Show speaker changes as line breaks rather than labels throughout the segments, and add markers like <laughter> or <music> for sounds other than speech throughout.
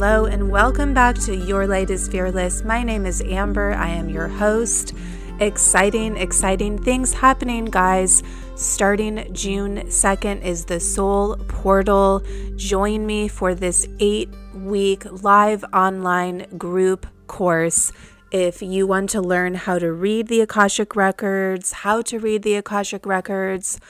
Hello, and welcome back to Your Light is Fearless. My name is Amber. I am your host. Exciting, exciting things happening, guys. Starting June 2nd is the Soul Portal. Join me for this eight week live online group course. If you want to learn how to read the Akashic Records, how to read the Akashic Records,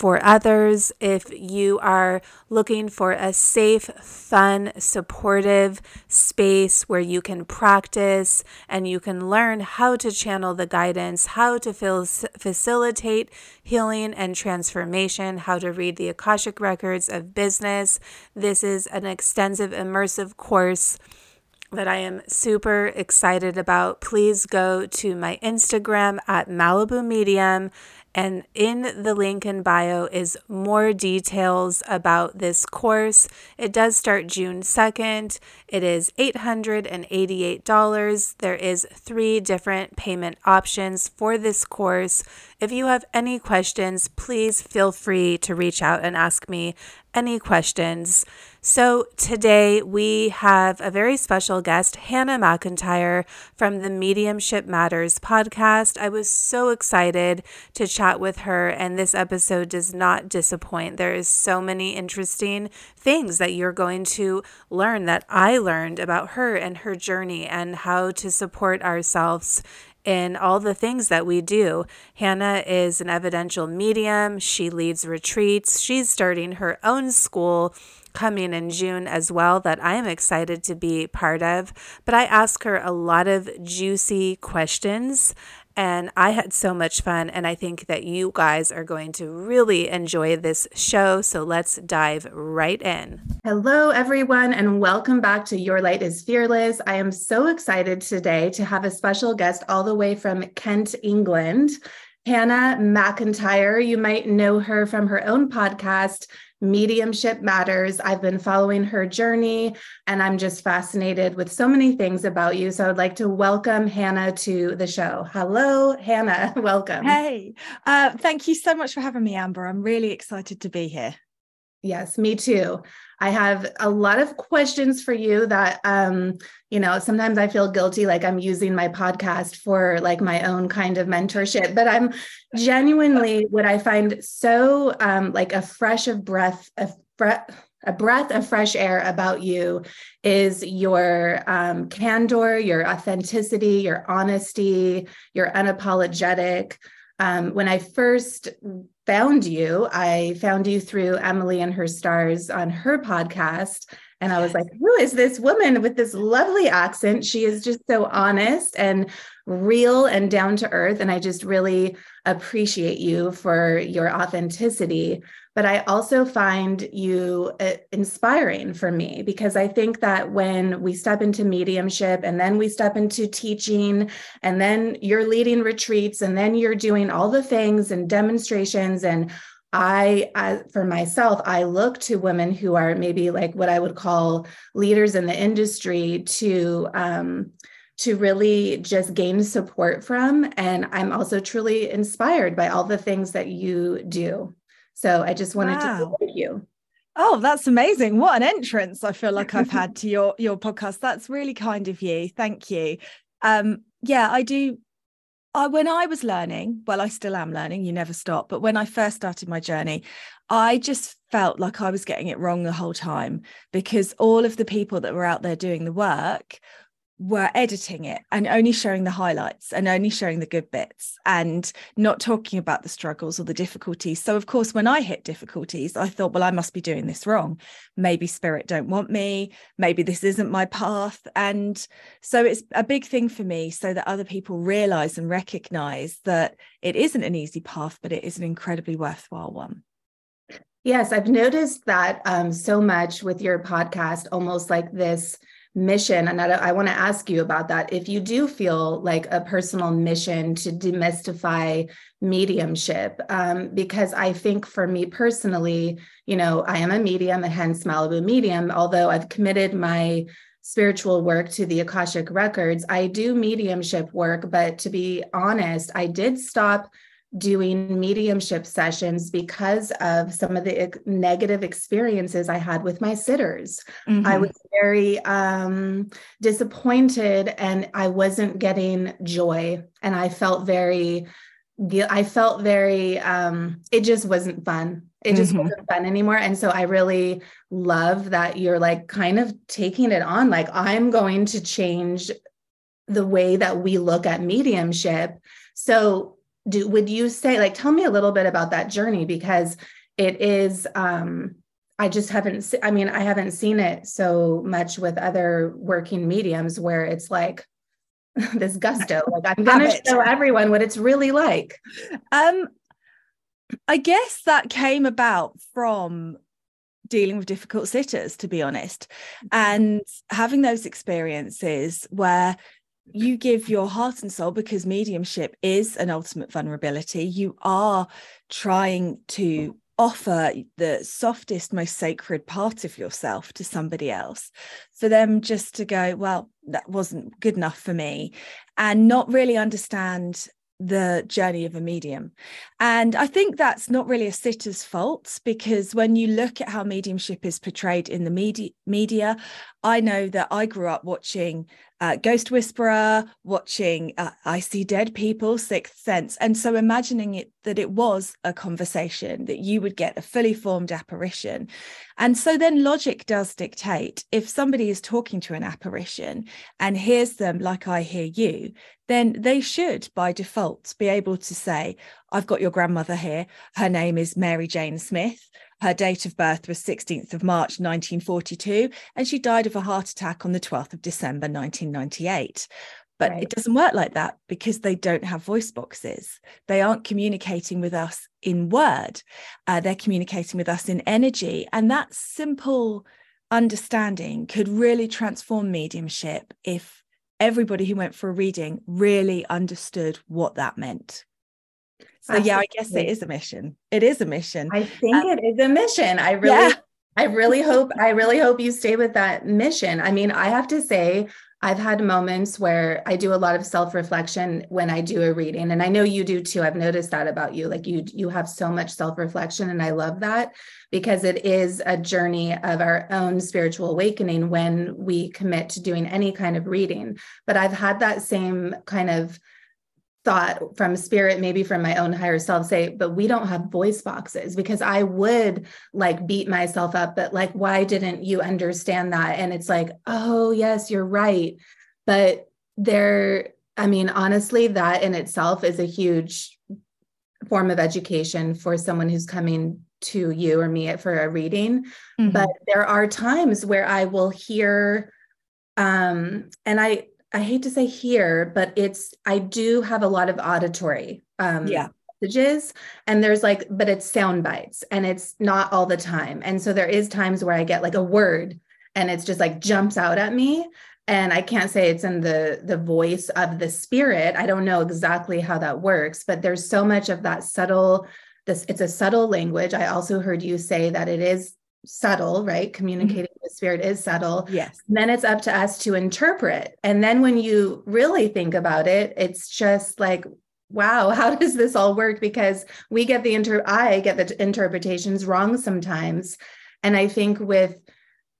for others, if you are looking for a safe, fun, supportive space where you can practice and you can learn how to channel the guidance, how to fil- facilitate healing and transformation, how to read the Akashic records of business. This is an extensive, immersive course that I am super excited about. Please go to my Instagram at Malibu Medium and in the link in bio is more details about this course. It does start June 2nd. It is $888. There is three different payment options for this course. If you have any questions, please feel free to reach out and ask me any questions. So, today we have a very special guest, Hannah Macintyre from the Mediumship Matters podcast. I was so excited to chat with her, and this episode does not disappoint. There is so many interesting things that you're going to learn that I learned about her and her journey and how to support ourselves in all the things that we do. Hannah is an evidential medium. She leads retreats. She's starting her own school coming in June as well that I am excited to be part of. But I ask her a lot of juicy questions. And I had so much fun, and I think that you guys are going to really enjoy this show. So let's dive right in. Hello, everyone, and welcome back to Your Light is Fearless. I am so excited today to have a special guest all the way from Kent, England. Hannah Macintyre. You might know her from her own podcast, Mediumship Matters. I've been following her journey and I'm just fascinated with so many things about you. So I'd like to welcome Hannah to the show. Hello, Hannah. <laughs> Welcome.
Hey, uh, thank you so much for having me, Amber. I'm really excited to be here.
Yes, me too. I have a lot of questions for you that um, you know, sometimes I feel guilty like I'm using my podcast for like my own kind of mentorship, but I'm genuinely what I find so um like a fresh of breath a, breath a breath of fresh air about you is your um, candor, your authenticity, your honesty, your unapologetic. Um, when I first found you. I found you through Emily and her stars on her podcast. And I was like, who is this woman with this lovely accent? She is just so honest and real and down to earth. And I just really appreciate you for your authenticity but I also find you uh, inspiring for me because I think that when we step into mediumship and then we step into teaching and then you're leading retreats and then you're doing all the things and demonstrations and I, I, for myself, I look to women who are maybe like what I would call leaders in the industry to um, to really just gain support from, and I'm also truly inspired by all the things that you do. So I just wanted wow. to thank you.
Oh, that's amazing. What an entrance I feel like I've <laughs> had to your your podcast. That's really kind of you. Thank you. Um yeah, I do I when I was learning, well I still am learning, you never stop, but when I first started my journey, I just felt like I was getting it wrong the whole time because all of the people that were out there doing the work were editing it and only showing the highlights and only showing the good bits and not talking about the struggles or the difficulties. So of course when I hit difficulties I thought well I must be doing this wrong. Maybe spirit don't want me, maybe this isn't my path and so it's a big thing for me so that other people realize and recognize that it isn't an easy path but it is an incredibly worthwhile one.
Yes, I've noticed that um, so much with your podcast almost like this mission and i, want to ask you about that. If you do feel like a personal mission to demystify mediumship um, because i think for me personally you know i am a medium and hence malibu medium although i've committed my spiritual work to the akashic records i do mediumship work but to be honest i did stop
doing mediumship sessions because of some of the negative experiences I had with my sitters. Mm-hmm. I was very um, disappointed and I wasn't getting joy. And I felt very, I felt very, um, it just wasn't fun. It just mm-hmm. wasn't fun anymore. And so I really love that you're like kind of taking it on. Like, I'm going to change the way that we look at mediumship. So, do would you say like tell me a little bit about that journey because it is um I just haven't I mean I haven't seen it so much with other working mediums where it's like <laughs> this gusto like I'm going to show everyone what it's really like.
Um I guess that came about from dealing with difficult sitters to be honest mm-hmm. and having those experiences where you give your heart and soul because mediumship is an ultimate vulnerability. You are trying to offer the softest, most sacred part of yourself to somebody else. For them just to go, well, that wasn't good enough for me, and not really understand the journey of a medium. And I think that's not really a sitter's fault because when you look at how mediumship is portrayed in the media, media I know that I grew up watching uh, Ghost Whisperer, watching uh, I See Dead People, Sixth Sense. And so imagining it that it was a conversation, that you would get a fully formed apparition. And so then logic does dictate if somebody is talking to an apparition and hears them like I hear you, then they should by default be able to say, I've got your grandmother here. Her name is Mary Jane Smith. Her date of birth was 16th of March 1942, and she died of a heart attack on the 12th of December 1998. But right. it doesn't work like that because they don't have voice boxes. They aren't communicating with us in word, uh, they're communicating with us in energy. And that simple understanding could really transform mediumship if everybody who went for a reading really understood what that meant. So Absolutely. yeah, I guess it is a mission. It is a mission.
I think um, it is a mission. I really yeah. I really hope I really hope you stay with that mission. I mean, I have to say I've had moments where I do a lot of self-reflection when I do a reading and I know you do too. I've noticed that about you. Like you you have so much self-reflection and I love that because it is a journey of our own spiritual awakening when we commit to doing any kind of reading. But I've had that same kind of thought from spirit maybe from my own higher self say but we don't have voice boxes because i would like beat myself up but like why didn't you understand that? And it's like oh yes you're right. But there i mean honestly that in itself is a huge form of education for someone who's coming to you or me for a reading. Mm-hmm. but there are times where i will hear um and i I hate to say here, but it's I do have a lot of auditory um yeah messages and there's like but it's sound bites and it's not all the time. And so there is times where I get like a word and it's just like jumps out at me and I can't say it's in the the voice of the spirit. I don't know exactly how that works, but there's so much of that subtle this it's a subtle language. I also heard you say that it is subtle, right? Mm-hmm. Communicating mm-hmm. with spirit is subtle.
Yes.
And then it's up to us to interpret. And then when you really think about it, it's just like, wow, <laughs> how does this all work? Because we get the inter I get the interpretations wrong sometimes. And I think with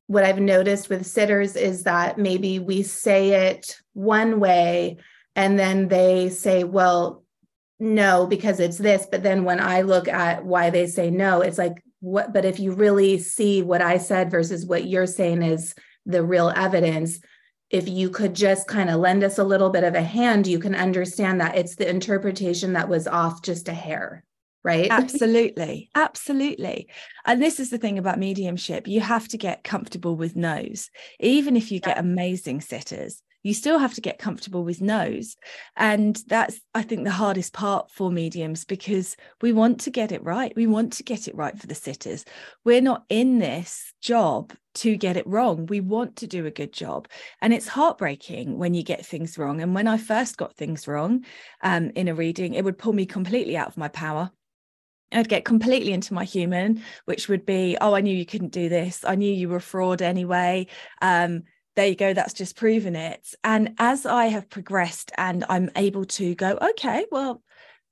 what I've noticed with sitters is that maybe we say it one way and then they say, well, no, because it's this. But then when I look at why they say no, it's like what but if you really see what i said versus what you're saying is the real evidence if you could just kind of lend us a little bit of a hand you can understand that it's the interpretation that was off just a hair right?
Absolutely. Absolutely. And this is the thing about mediumship. You have to get comfortable with no's even if you get amazing sitters you still have to get comfortable with no's. And that's i think the hardest part for mediums because we want to get it right. We want to get it right for the sitters. We're not in this job to get it wrong. We want to do a good job. And it's heartbreaking when you get things wrong. And when i first got things wrong um, in a reading it would pull me completely out of my power. I'd get completely into my human, which would be, oh, I knew you couldn't do this. I knew you were a fraud anyway. Um, there you go that's just proven it and as i have progressed and i'm able to go okay well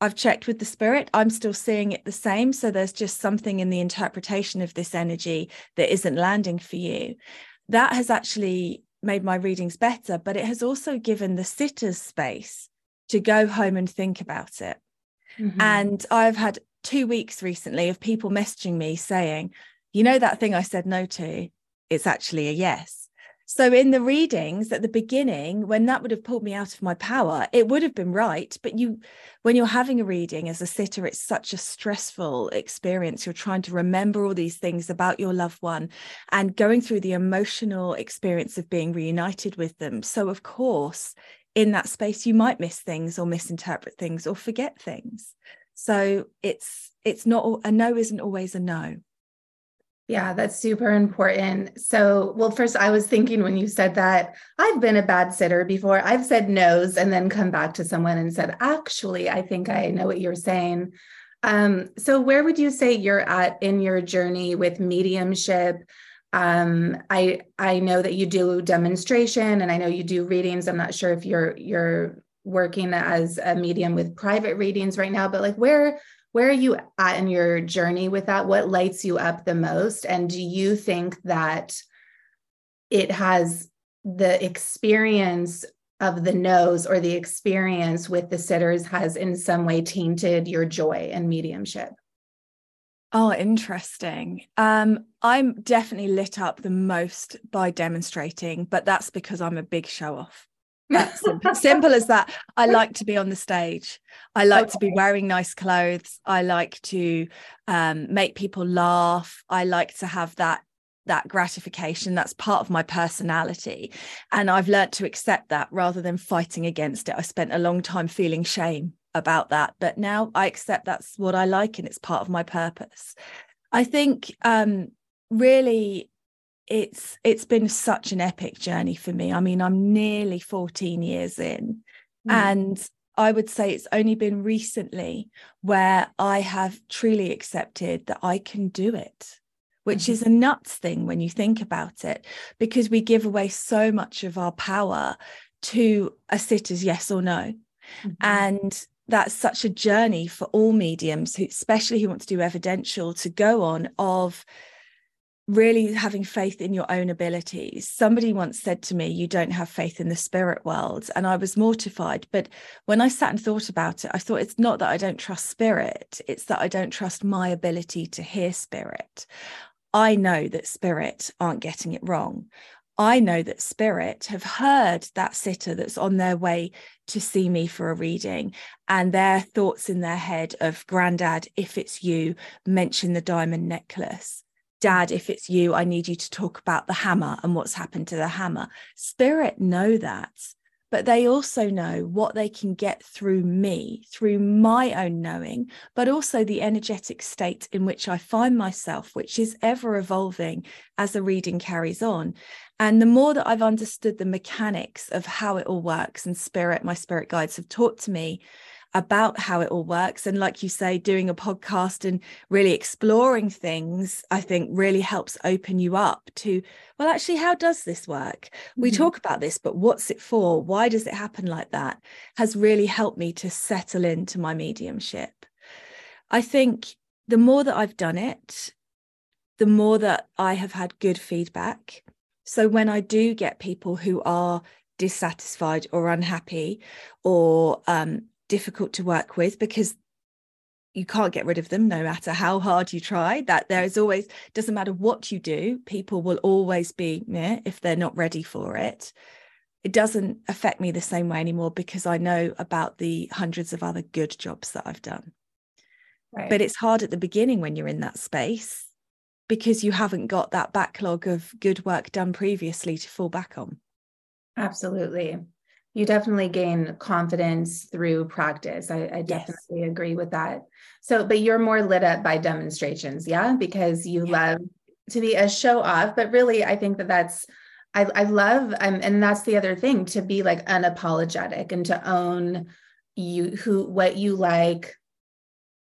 I've checked with the spirit. I'm still seeing it the same. So there's just something in the interpretation of this energy that isn't landing for you. That has actually made my readings better, but it has also given the sitters space to go home and think about it. Mm-hmm. And I've had two weeks recently of people messaging me saying, you know, that thing I said no to, it's actually a yes. So in the readings at the beginning, when that would have pulled me out of my power, it would have been right. But you, when you're having a reading as a sitter, it's such a stressful experience. You're trying to remember all these things about your loved one and going through the emotional experience of being reunited with them. So of course, in that space, you might miss things or misinterpret things or forget things. So it's it's not a no isn't always a no.
Yeah, that's super important. So, well, first, I was thinking when you said that, I've been a bad sitter before. I've said no's and then come back to someone and said, actually, I think I know what you're saying. Um, so, where would you say you're at in your journey with mediumship? Um, I I know that you do demonstration and I know you do readings. I'm not sure if you're you're working as a medium with private readings right now, but like where where are you at in your journey with that? What lights you up the most? And do you think that it has the experience of the no's or the experience with the sitters has in some way tainted your joy and mediumship?
Oh, interesting. Um, I'm definitely lit up the most by demonstrating, but that's because I'm a big show off simple. simple as that. I like to be on the stage. I like okay. to be wearing nice clothes. I like to um, make people laugh. I like to have that that gratification that's part of my personality and i've learnt to accept that rather than fighting against it i spent a long time feeling shame about that but now i accept that's what i like and it's part of my purpose i think um really it's it's been such an epic journey for me. I mean, I'm nearly 14 years in, mm. and I would say it's only been recently where I have truly accepted that I can do it, which mm-hmm. is a nuts thing when you think about it, because we give away so much of our power to a sitter's yes or no. Mm-hmm. And that's such a journey for all mediums, who, especially who want to do evidential, to go on of really having faith in your own abilities. Somebody once said to me, You don't have faith in the spirit world. And I was mortified. But when I sat and thought about it, I thought it's not that I don't trust spirit, it's that I don't trust my ability to hear spirit. I know that spirit aren't getting it wrong. I know that spirit have heard that sitter that's on their way to see me for a reading and their thoughts in their head of granddad, if it's you, mention the diamond necklace Dad, if it's you, I need you to talk about the hammer and what's happened to the hammer. Spirit know that, but they also know what they can get through me, through my own knowing, but also the energetic state in which I find myself, which is ever evolving as the reading carries on. And the more that I've understood the mechanics of how it all works, and spirit, my spirit guides have taught to me about how it all works. And like you say, doing a podcast and really exploring things, I think really helps open you up to, well, actually, how does this work? We talk about this, but what's it for? Why does it happen like that? Has really helped me to settle into my mediumship. I think the more that I've done it, the more that I have had good feedback. So when I do get people who are dissatisfied or unhappy or um, difficult to work with because you can't get rid of them no matter how hard you try. That there is always doesn't matter what you do people will always be yeah, if they're not ready for it. It doesn't affect me the same way anymore because i know about the hundreds of other good jobs that i've done. Right. but it's hard at the beginning when you're in that space because you haven't got that backlog of good work done previously to fall back on.
Absolutely you definitely gain confidence through practice. I, I definitely yes. agree with that. So, but you're more lit up by demonstrations, yeah, because you yeah. love to be a show off. But really, I think that that's I, I love, um, and that's the other thing to be like unapologetic and to own you who what you like.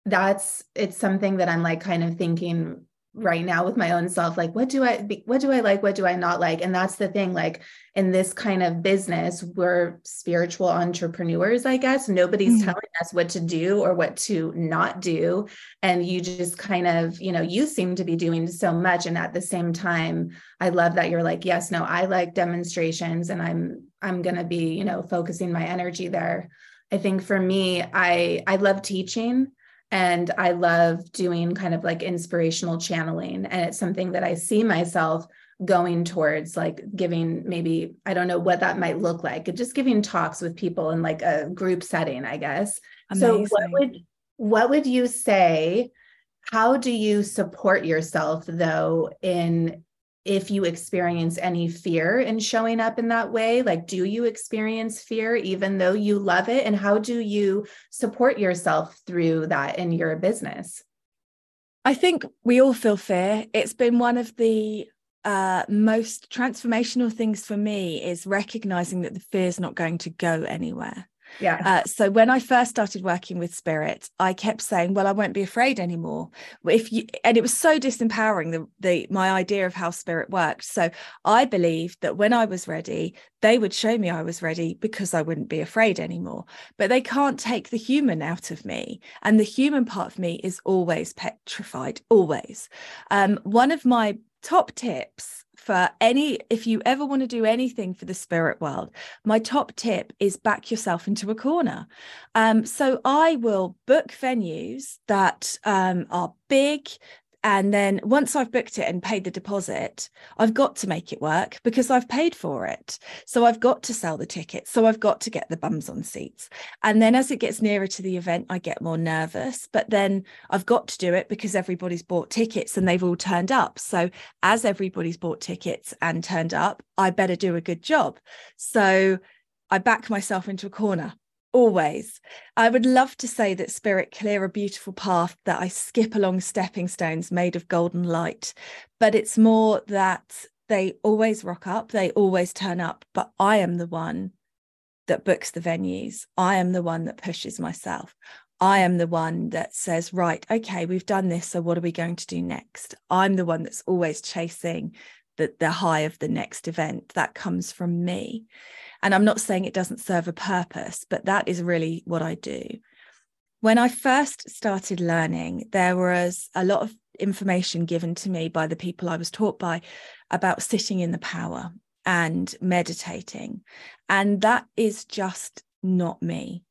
That's it's something that I'm like kind of thinking right now with my own self like what do i what do i like? What do i not like? And that's the thing like in this kind of business we're spiritual entrepreneurs i guess. Nobody's mm-hmm. telling us what to do or what to not do. And you just kind of you know you seem to be doing so much. And at the same time i love that you're like yes no i like demonstrations and i'm i'm going to be you know focusing my energy there. I think for me i i love teaching and I love doing kind of like inspirational channeling. And it's something that I see myself going towards, like giving maybe, I don't know what that might look like, just giving talks with people in like a group setting, I guess. Amazing. So what would what would you say? How do you support yourself though in if you experience any fear in showing up in that way like do you experience fear even though you love it? And how do you support yourself through that in your business?
I think we all feel fear. It's been one of the uh, most transformational things for me is recognizing that the fear is not going to go anywhere
yeah.
Uh, so when I first started working with spirit, I kept saying, "Well, I won't be afraid anymore." If you and it was so disempowering the the my idea of how spirit worked. So I believed that when I was ready, they would show me I was ready because I wouldn't be afraid anymore. But they can't take the human out of me, and the human part of me is always petrified. Always. Um, one of my top tips for any if you ever want to do anything for the spirit world my top tip is back yourself into a corner. Um, so i will book venues that um, are big and then once I've booked it and paid the deposit, I've got to make it work because I've paid for it. So I've got to sell the tickets. So I've got to get the bums on seats. And then as it gets nearer to the event, I get more nervous. But then I've got to do it because everybody's bought tickets and they've all turned up. So as everybody's bought tickets and turned up, I better do a good job. So I back myself into a corner always. I would love to say that spirit clear a beautiful path that I skip along stepping stones made of golden light, but it's more that they always rock up, they always turn up, but I am the one that books the venues. I am the one that pushes myself. I am the one that says, right, okay, we've done this. So what are we going to do next? I'm the one that's always chasing the, the high of the next event. That comes from me. And I'm not saying it doesn't serve a purpose, but that is really what I do. When I first started learning, there was a lot of information given to me by the people I was taught by about sitting in the power and meditating. And that is just not me.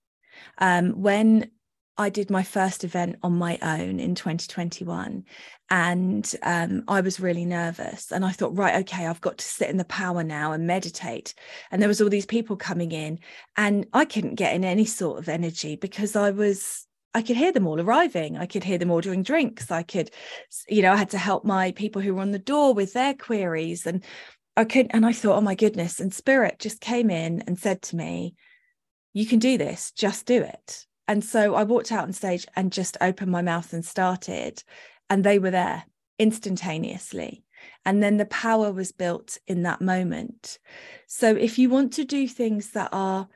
Um, when I did my first event on my own in 2021 and um, I was really nervous and I thought right okay I've got to sit in the power now and meditate. And there was all these people coming in and I couldn't get in any sort of energy because I was I could hear them all arriving. I could hear them ordering drinks. I could you know I had to help my people who were on the door with their queries and I couldn't, and I thought oh my goodness and spirit just came in and said to me you can do this just do it and so I walked out on stage and just opened my mouth and started, and they were there instantaneously. And then the power was built in that moment. So if you want to do things that are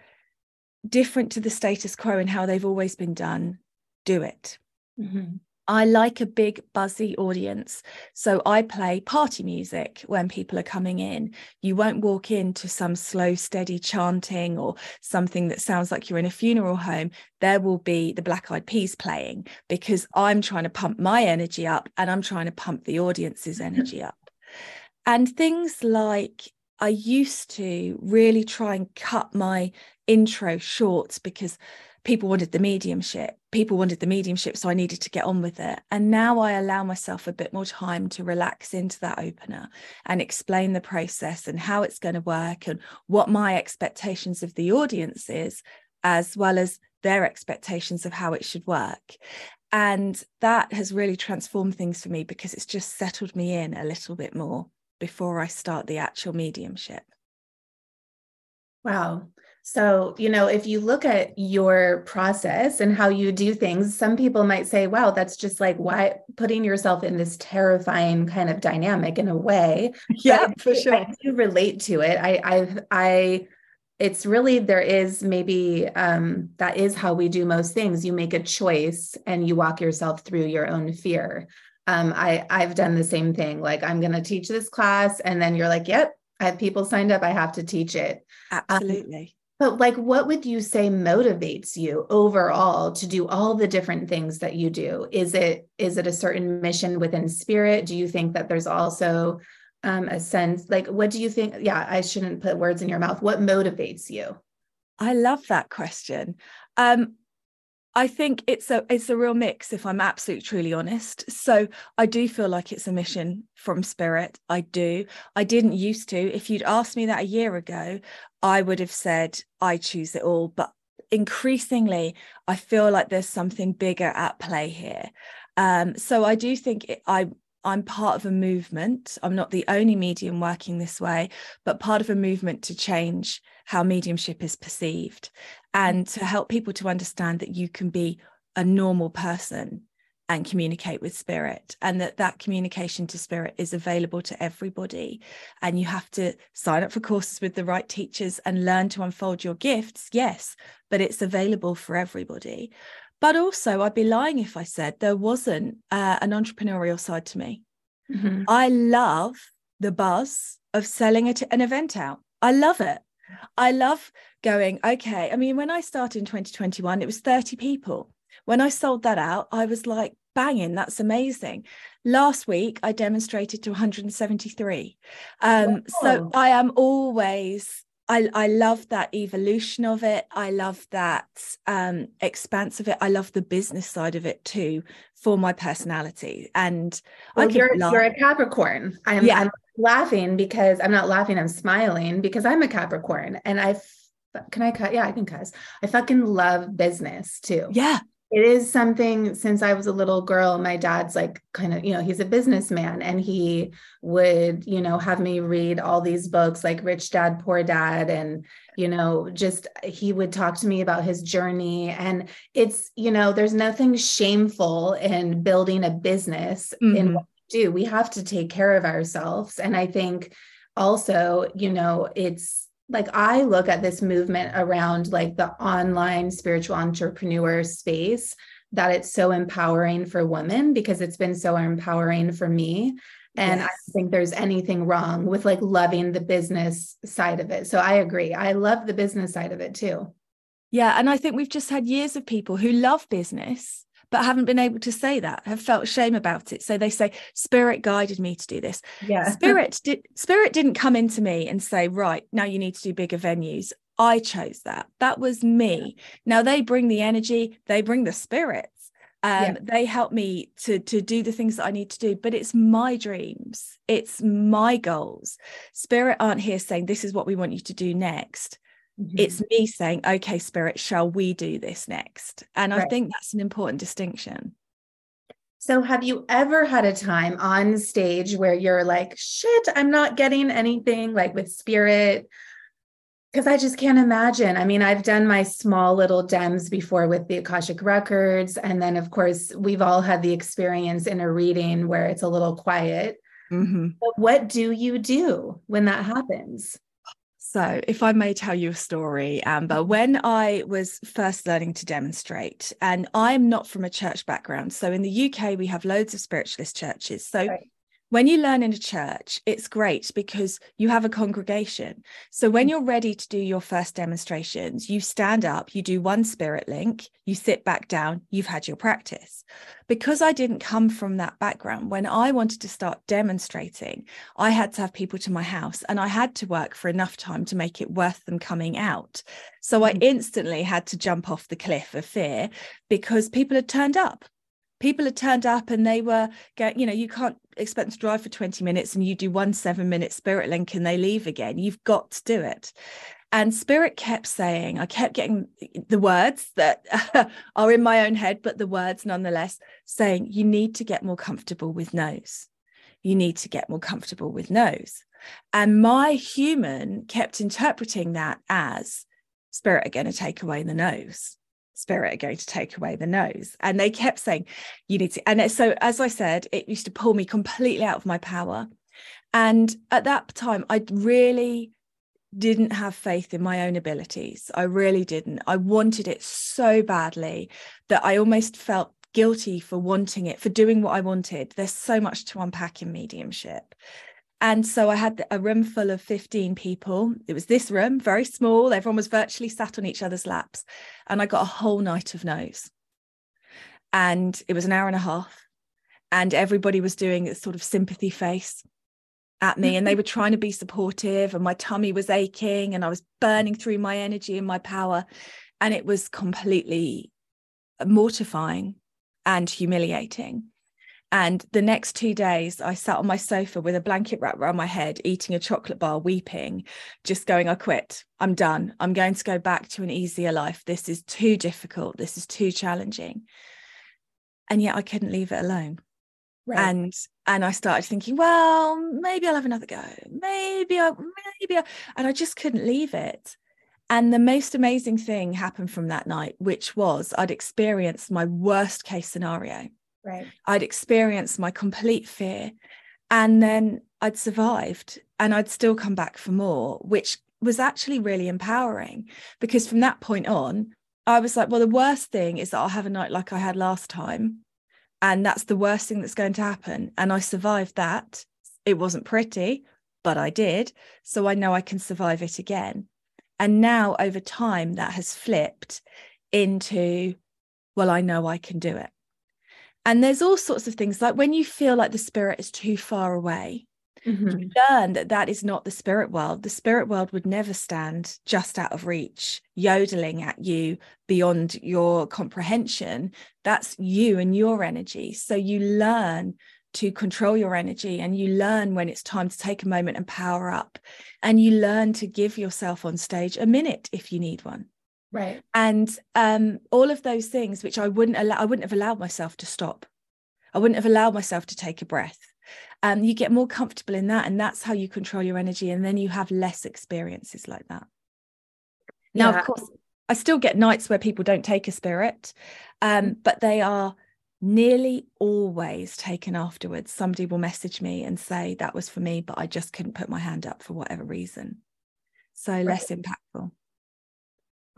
different to the status quo and how they've always been done, do it. Mm-hmm. I like a big buzzy audience. So I play party music when people are coming in. You won't walk into some slow, steady chanting or something that sounds like you're in a funeral home. There will be the Black Eyed Peas playing because I'm trying to pump my energy up and I'm trying to pump the audience's <laughs> energy up. And things like I used to really try and cut my intro short because people wanted the mediumship people wanted the mediumship so i needed to get on with it. And now i allow myself a bit more time to relax into that opener and explain the process and how it's going to work and what my expectations of the audience is as well as their expectations of how it should work. And that has really transformed things for me because it's just settled me in a little bit more before i start the actual mediumship.
Wow so, you know, if you look at your process and how you do things, some people might say, wow, that's just like why putting yourself in this terrifying kind of dynamic in a way. <laughs>
Yeah, but for sure. I
do relate to it. I, I've, I, it's really there is maybe um, that is how we do most things you make a choice and you walk yourself through your own fear um, I I've done the same thing. Like I'm going to teach this class, and then you're like, "Yep, I have people signed up. I have to teach it."
Um, Absolutely.
Um, but like, what would you say motivates you overall to do all the different things that you do? Is it is it a certain mission within spirit? Do you think that there's also um, a sense like what do you think? Yeah, I shouldn't put words in your mouth. What motivates you?
I love that question. Um, I think it's a it's a real mix if I'm absolutely truly honest. So I do feel like it's a mission from spirit. I do. I didn't used to. If you'd asked me that a year ago, I would have said I choose it all, but increasingly I feel like there's something bigger at play here. Um, so I do think it, I I'm part of a movement. I'm not the only medium working this way, but part of a movement to change how mediumship is perceived and to help people to understand that you can be a normal person and communicate with spirit and that that communication to spirit is available to everybody and you have to sign up for courses with the right teachers and learn to unfold your gifts yes but it's available for everybody but also, I'd be lying if I said there wasn't uh, an entrepreneurial side to me. Mm-hmm. I love the buzz of selling a t- an event out. I love it. I love going, okay. I mean, when I started in 2021, it was 30 people. When I sold that out, I was like, banging, that's amazing. Last week, I demonstrated to 173. Um, wow. So I am always I, I love that evolution of it. I love that um, expanse of it. I love the business side of it too for my personality. And
well, you're, you're a Capricorn. I'm, yeah. I'm laughing because I'm not laughing, I'm smiling because I'm a Capricorn. And I, can I cut? Yeah, I can cuss. I fucking love business too.
Yeah
it is something since I was a little girl. My dad's like kind of, you know, he's a businessman and he would, you know, have me read all these books like Rich Dad, Poor Dad. And, you know, just he would talk to me about his journey. And it's, you know, there's nothing shameful in building a business mm-hmm. in what we do. We have to take care of ourselves. And I think also, you know, it's, like I look at this movement around like the online spiritual entrepreneur space that it's so empowering for women because it's been so empowering for me and yes. I don't think there's anything wrong with like loving the business side of it. So I agree. I love the business side of it too.
Yeah, and I think we've just had years of people who love business but haven't been able to say that have felt shame about it. So they say spirit guided me to do this.
Yeah. <laughs>
Spirit did spirit didn't come into me and say right now you need to do bigger venues. I chose that. That was me. Now they bring the energy they bring the spirits. Um, yeah. they help me to to do the things that I need to do but it's my dreams. It's my goals. Spirit aren't here saying this is what we want you to do next Mm-hmm. It's me saying, okay, spirit, shall we do this next? And right. I think that's an important distinction.
So, have you ever had a time on stage where you're like, shit, I'm not getting anything like with spirit? Because I just can't imagine. I mean, I've done my small little dems before with the Akashic Records. And then, of course, we've all had the experience in a reading where it's a little quiet. Mm-hmm. But what do you do when that happens?
So, if I may tell you a story, Amber, mm-hmm. when I was first learning to demonstrate, and I'm not from a church background. So, in the UK, we have loads of spiritualist churches. So, right when you learn in a church, it's great because you have a congregation. So when mm. you're ready to do your first demonstrations, you stand up, you do one spirit link, you sit back down, you've had your practice. Because I didn't come from that background, when I wanted to start demonstrating, I had to have people to my house and I had to work for enough time to make it worth them coming out. So I mm. instantly had to jump off the cliff of fear because people had turned up people had turned up and they were going, you know, you can't expect to drive for 20 minutes and you do one seven minute spirit link and they leave again. You've got to do it. And spirit kept saying, I kept getting the words that <laughs> are in my own head, but the words nonetheless saying, you need to get more comfortable with no's. You need to get more comfortable with no's. And my human kept interpreting that as spirit are going to take away the no's spirit are going to take away the no's. and they kept saying you need to and so as i said it used to pull me completely out of my power and at that time i really didn't have faith in my own abilities i really didn't i wanted it so badly that i almost felt guilty for wanting it, for doing what I wanted. There's so much to unpack in mediumship. And so I had a room full of 15 people. It was this room, very small. Everyone was virtually sat on each other's laps. And I got a whole night of no's. And it was an hour and a half. And everybody was doing a sort of sympathy face at me. And they were trying to be supportive. And my tummy was aching. And I was burning through my energy and my power. And it was completely mortifying and humiliating. And the next two days, I sat on my sofa with a blanket wrapped around my head, eating a chocolate bar, weeping, just going, I quit. I'm done. I'm going to go back to an easier life. This is too difficult. This is too challenging. And yet I couldn't leave it alone. Right. And and I started thinking, well, maybe I'll have another go. Maybe I, maybe I, and I just couldn't leave it. And the most amazing thing happened from that night, which was I'd experienced my worst case scenario.
Right.
I'd experienced my complete fear. And then I'd survived and I'd still come back for more, which was actually really empowering because from that point on, I was like, well, the worst thing is that I'll have a night like I had last time. And that's the worst thing that's going to happen. And I survived that. It wasn't pretty, but I did. So I know I can survive it again. And now over time, that has flipped into, well, I know I can do it. And there's all sorts of things like when you feel like the spirit is too far away, mm-hmm. you learn that that is not the spirit world. The spirit world would never stand just out of reach, yodeling at you beyond your comprehension. That's you and your energy. So you learn to control your energy and you learn when it's time to take a moment and power up and you learn to give yourself on stage a minute if you need one
right.
And um, all of those things which i wouldn't allow i wouldn't have allowed myself to stop. I wouldn't have allowed myself to take a breath. Um, you get more comfortable in that and that's how you control your energy and then you have less experiences like that. Now yeah. of course i still get nights where people don't take a spirit um, but they are nearly always taken afterwards. Somebody will message me and say that was for me but i just couldn't put my hand up for whatever reason. So right. less impactful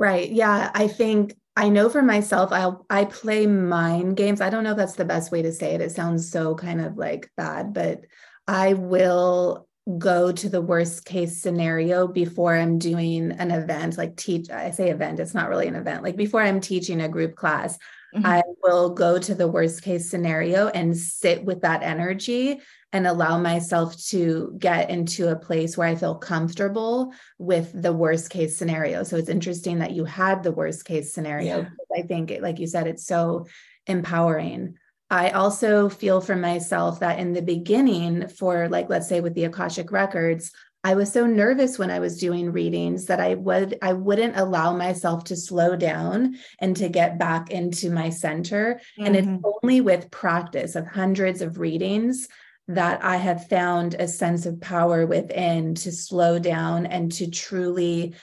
Right. Yeah. I think I know for myself, I I play mind games. I don't know if that's the best way to say it. It sounds so kind of like bad, but I will go to the worst case scenario before I'm doing an event, like teach. I say event, it's not really an event. Like before I'm teaching a group class, mm-hmm. I will go to the worst case scenario and sit with that energy and allow myself to get into a place where I feel comfortable with the worst case scenario. So it's interesting that you had the worst case scenario. Yeah. I think, like you said, it's so empowering. I also feel for myself that in the beginning, for like, let's say with the Akashic Records, I was so nervous when I was doing readings that I would I wouldn't allow myself to slow down and to get back into my center. Mm-hmm. And it's mm-hmm. only with practice of hundreds of readings that I have found a sense of power within to slow down and to truly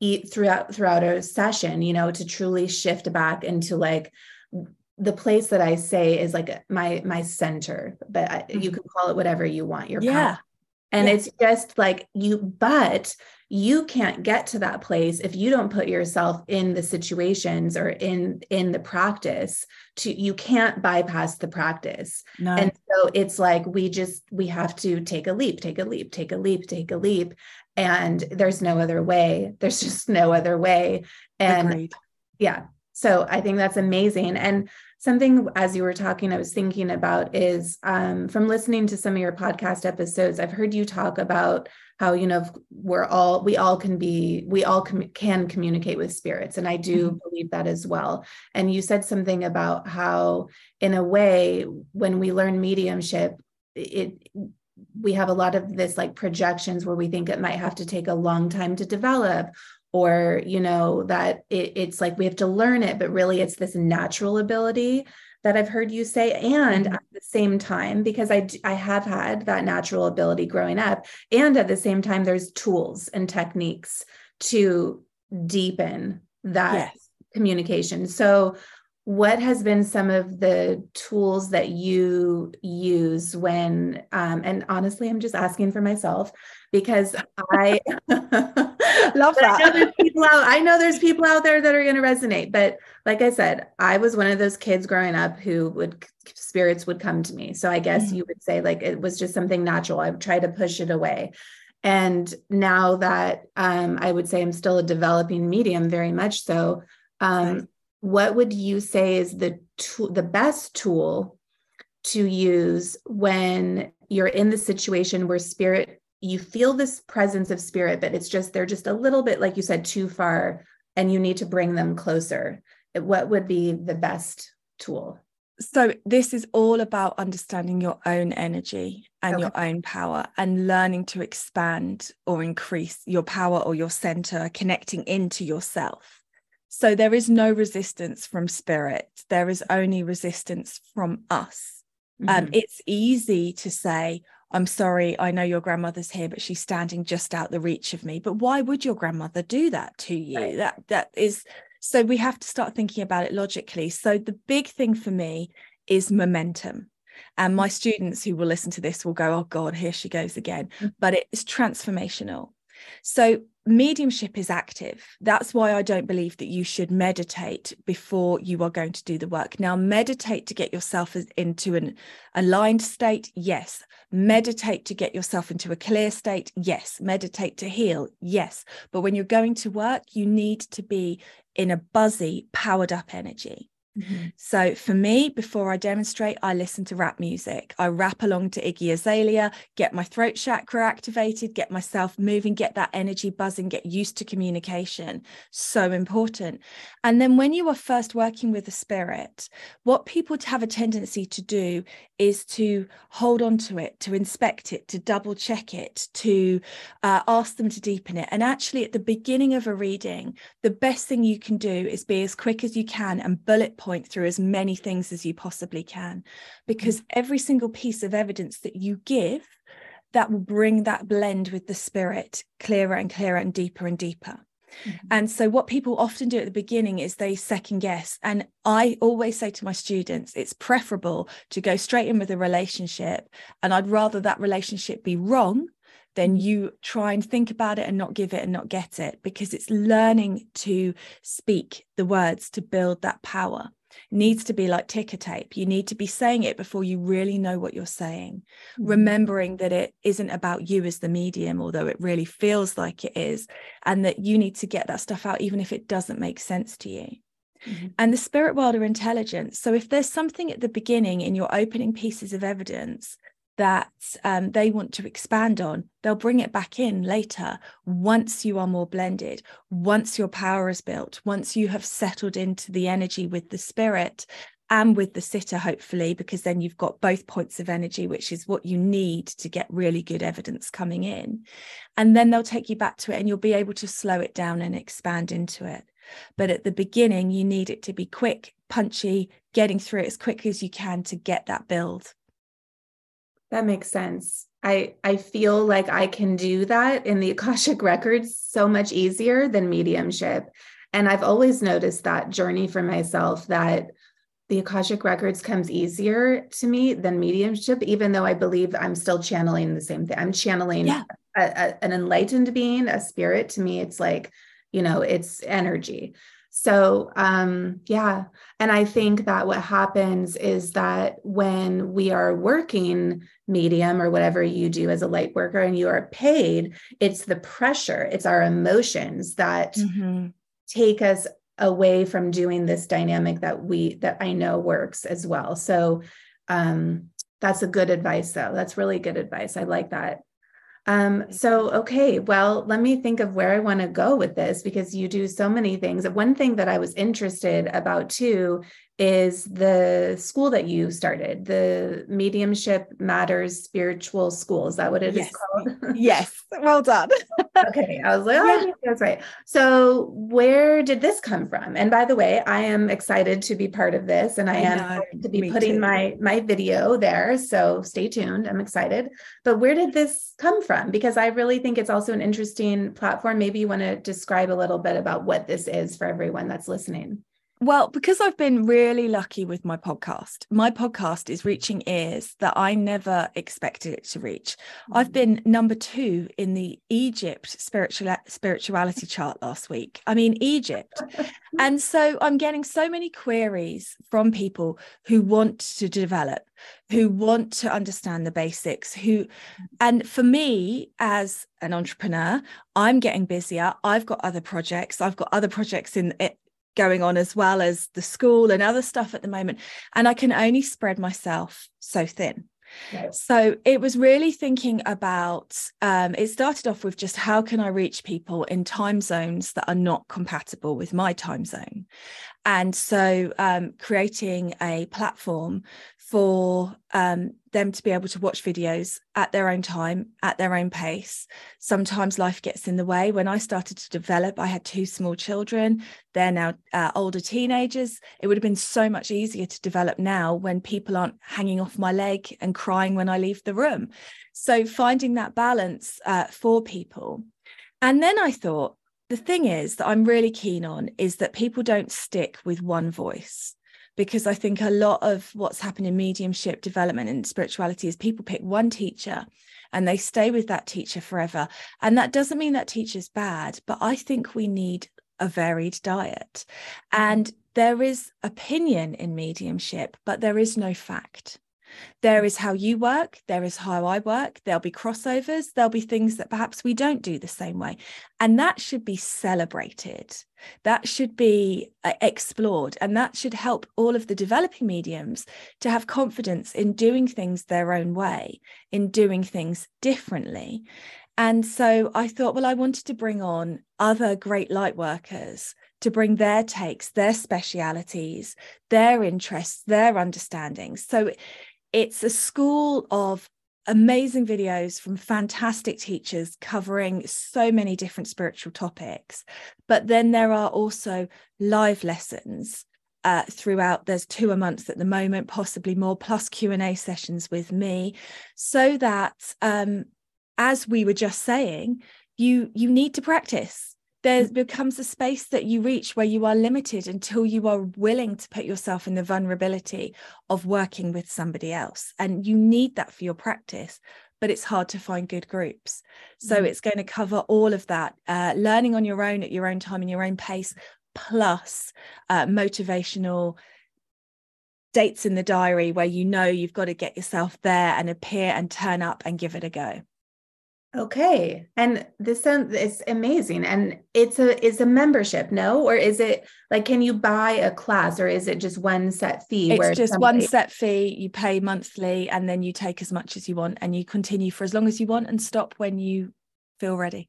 eat throughout throughout a session, you know, to truly shift back into like the place that I say is like my my center, but mm-hmm. you can call it whatever you want. Your
yeah.
Power. And yeah. it's just like you, but you can't get to that place if you don't put yourself in the situations or in in the practice to you can't bypass the practice no. and so it's like we just we have to take a leap take a leap take a leap take a leap and there's no other way there's <laughs> just no other way and Agreed. yeah so i think that's amazing and something as you were talking i was thinking about is um, from listening to some of your podcast episodes i've heard you talk about how you know we're all we all can be we all com- can communicate with spirits and i do mm-hmm. believe that as well and you said something about how in a way when we learn mediumship it we have a lot of this like projections where we think it might have to take a long time to develop or you know that it, it's like we have to learn it but really it's this natural ability that I've heard you say. And mm-hmm. at the same time, because I, I have had that natural ability growing up, and at the same time, there's tools and techniques to deepen that yes. communication. So, what has been some of the tools that you use when um, and honestly i'm just asking for myself because i <laughs>
love that
I know, people out, I know there's people out there that are going to resonate but like i said i was one of those kids growing up who would spirits would come to me. So i guess mm-hmm. you would say like it was just something natural. I would try to push it away. And now that um, i would say i'm still a developing medium very much so um, what would you say is the tool, the best tool to use when you're in the situation where spirit you feel this presence of spirit but it's just they're just a little bit like you said too far and you need to bring them closer what would be the best tool
so this is all about understanding your own energy and okay. your own power and learning to expand or increase your power or your center connecting into yourself so there is no resistance from spirit, there is only resistance from us. Um, mm-hmm. Um, it's easy to say, I'm sorry, I know your grandmother's here, but she's standing just out the reach of me. But why would your grandmother do that to you? Right. That that is so we have to start thinking about it logically. So the big thing for me is momentum. And my mm-hmm. students who will listen to this will go, oh God, here she goes again. Mm-hmm. But it's transformational. So mediumship is active. That's why I don't believe that you should meditate before you are going to do the work. Now, meditate to get yourself into an aligned state. Yes. Meditate to get yourself into a clear state. Yes. Meditate to heal. Yes. But when you're going to work, you need to be in a buzzy, powered up energy. Mm-hmm. So for me, before I demonstrate, I listen to rap music. I rap along to Iggy Azalea, get my throat chakra activated, get myself moving, get that energy buzzing, get used to communication. So important. And then when you are first working with a spirit, what people have a tendency to do is to hold on to it, to inspect it, to double check it, to uh, ask them to deepen it. And actually, at the beginning of a reading, the best thing you can do is be as quick as you can and bullet point through as many things as you possibly can, because mm. every single piece of evidence that you give, that will bring that blend with the spirit clearer and clearer and deeper and deeper. Mm-hmm. And so, what people often do at the beginning is they second guess. And I always say to my students, it's preferable to go straight in with a relationship. And I'd rather that relationship be wrong than mm-hmm. you try and think about it and not give it and not get it, because it's learning to speak the words to build that power needs to be like ticker tape. You need to be saying it before you really know what you're saying, mm-hmm. remembering that it isn't about you as the medium, although it really feels like it is, and that you need to get that stuff out, even if it doesn't make sense to you. Mm-hmm. And the spirit world are intelligent. So if there's something at the beginning in your opening pieces of evidence that um, they want to expand on, they'll bring it back in later once you are more blended, once your power is built, once you have settled into the energy with the spirit and with the sitter, hopefully, because then you've got both points of energy, which is what you need to get really good evidence coming in. And then they'll take you back to it and you'll be able to slow it down and expand into it. But at the beginning, you need it to be quick, punchy, getting through it as quickly as you can to get that build.
That makes sense. I I feel like I can do that in the <laughs> Akashic records so much easier than mediumship. And I've always noticed that journey for myself that the Akashic records comes easier to me than mediumship, even though I believe I'm still channeling the same thing. I'm channeling yeah. a, a, an enlightened being, a spirit. To me, it's like, you know, it's energy. So, um, yeah. And I think that what happens is that when we are working medium or whatever you do as a light worker and you are paid, it's the pressure, it's our emotions that mm-hmm. take us away from doing this dynamic that we, that I know works as well. So, um, that's a good advice though. That's really good advice. I like that. Um, so, okay, well, let me think of where I want to go with this because you do so many things. One thing that I was interested about too is the school that you started, the Mediumship Matters Spiritual School. Is that what it
yes.
is called? <laughs>
yes. Well done.
okay. I was like, oh, yeah. that's right. So, where did this come from? And by the way, I am excited to be part of this and I, I am to be putting too. my my video there. So, stay tuned. I'm excited. But where did this come from? Because I really think it's also an interesting platform. Maybe you want to describe a little bit about what this is for everyone that's listening.
Well, because I've been really lucky with my podcast, my podcast is reaching ears that I never expected it to reach. I've mm. been number two in the Egypt spiritual spirituality chart last week. I mean, Egypt. <laughs> and so I'm getting so many queries from people who want to develop, who want to understand the basics, who, and for me as an entrepreneur, I'm getting busier. I've got other projects. I've got other projects in eh, going on as well as the school and other stuff at the moment. And i can only spread myself so thin. So it was really thinking about um, it started off with just how can i reach people in time zones that are not compatible with my time zone? And so um, creating a platform for um, them to be able to watch videos at their own time, at their own pace. Sometimes life gets in the way. When I started to develop, I had two small children. They're now uh, older teenagers. It would have been so much easier to develop now when people aren't hanging off my leg and crying when I leave the room. So finding that balance uh, for people. And then I thought, the thing is that I'm really keen on is that people don't stick with one voice because I think a lot of what's happened in mediumship development and spirituality is people pick one teacher and they stay with that teacher forever. And that doesn't mean that teacher's bad, but I think we need a varied diet. And there is opinion in mediumship, but there is no fact. There is how you work, there is how I work, there'll be crossovers, there'll be things that perhaps we don't do the same way. And that should be celebrated. That should be uh, explored. And that should help all of the developing mediums to have confidence in doing things their own way, in doing things differently. And so I thought, well, I wanted to bring on other great light workers to bring their takes, their specialities, their interests, their understandings. So it's a school of amazing videos from fantastic teachers covering so many different spiritual topics. But then there are also live lessons uh, throughout. There's two a month at the moment possibly more plus q&a sessions with me so that um, as we were just saying you you need to practice there mm. becomes a space that you reach where you are limited until you are willing to put yourself in the vulnerability of working with somebody else. And you need that for your practice, but it's hard to find good groups. So mm-hmm. it's going to cover all of that, uh, learning on your own at your own time and your own pace, plus uh, motivational dates in the diary where you know you've got to get yourself there and appear and turn up and give it a go.
Okay. And this sounds it's amazing. And it's a is a membership, no? Or is it like can you buy a class or is it just one set fee?
It's just somebody... one set fee. You pay monthly and then you take as much as you want and you continue for as long as you want and stop when you feel ready.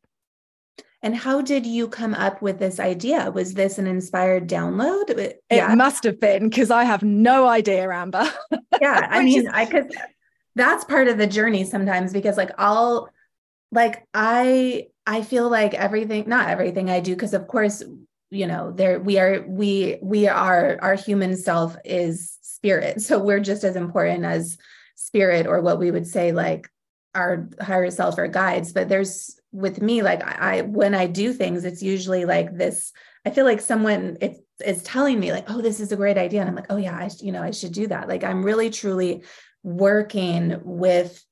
And how did you come up with this idea? Was this an inspired download?
It yeah. must have been because I have no idea, Amber.
yeah. <laughs> I mean, is... I could that's part of the journey sometimes because like I'll like i i feel like everything not everything i do because of course you know there we are we we are our human self is spirit. <laughs> So we're just as important as spirit or what we would say like our higher self or guides. But there's with me like i when i do things it's usually like this i feel like someone it's is telling me like oh this is a great idea. And i'm like oh yeah i you know i should do that. Like i'm really truly working with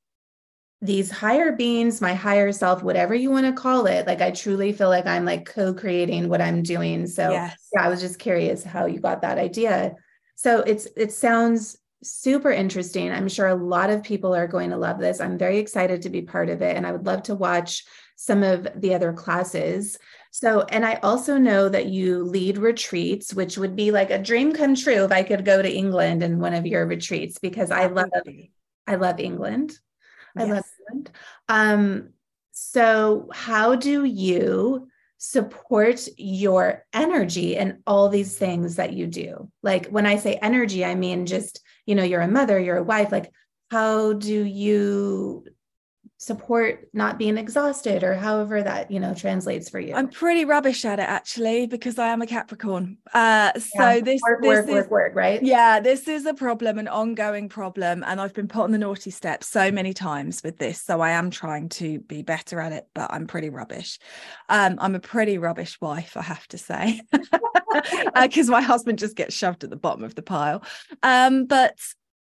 these higher beings, my higher self, whatever you want to call it, like I truly feel like I'm like co-creating what I'm doing. So yes. yeah, I was just curious how you got that idea. So it's it sounds super interesting. I'm sure a lot of people are going to love this. I'm very excited to be part of it and I would love to watch some of the other classes. So, and I also know that you lead retreats, which would be like a dream come true if I could go to England in one of your retreats because I love I love England. I yes. love England. Um, so, how do you support your energy and all these things that you do? Like when I say energy, I mean just, you know, you're a mother, you're a wife. Like, how do you support not being exhausted or however that you know translates for you.
I'm pretty rubbish at it actually because i am a capricorn. Uh so yeah, this
work
this
work
is,
work work right?
Yeah this is a problem an ongoing problem and i've been put on the naughty step so many times with this so i am trying to be better at it but i'm pretty rubbish. Um i'm a pretty rubbish wife i have to say because <laughs> uh, my husband just gets shoved at the bottom of the pile. Um but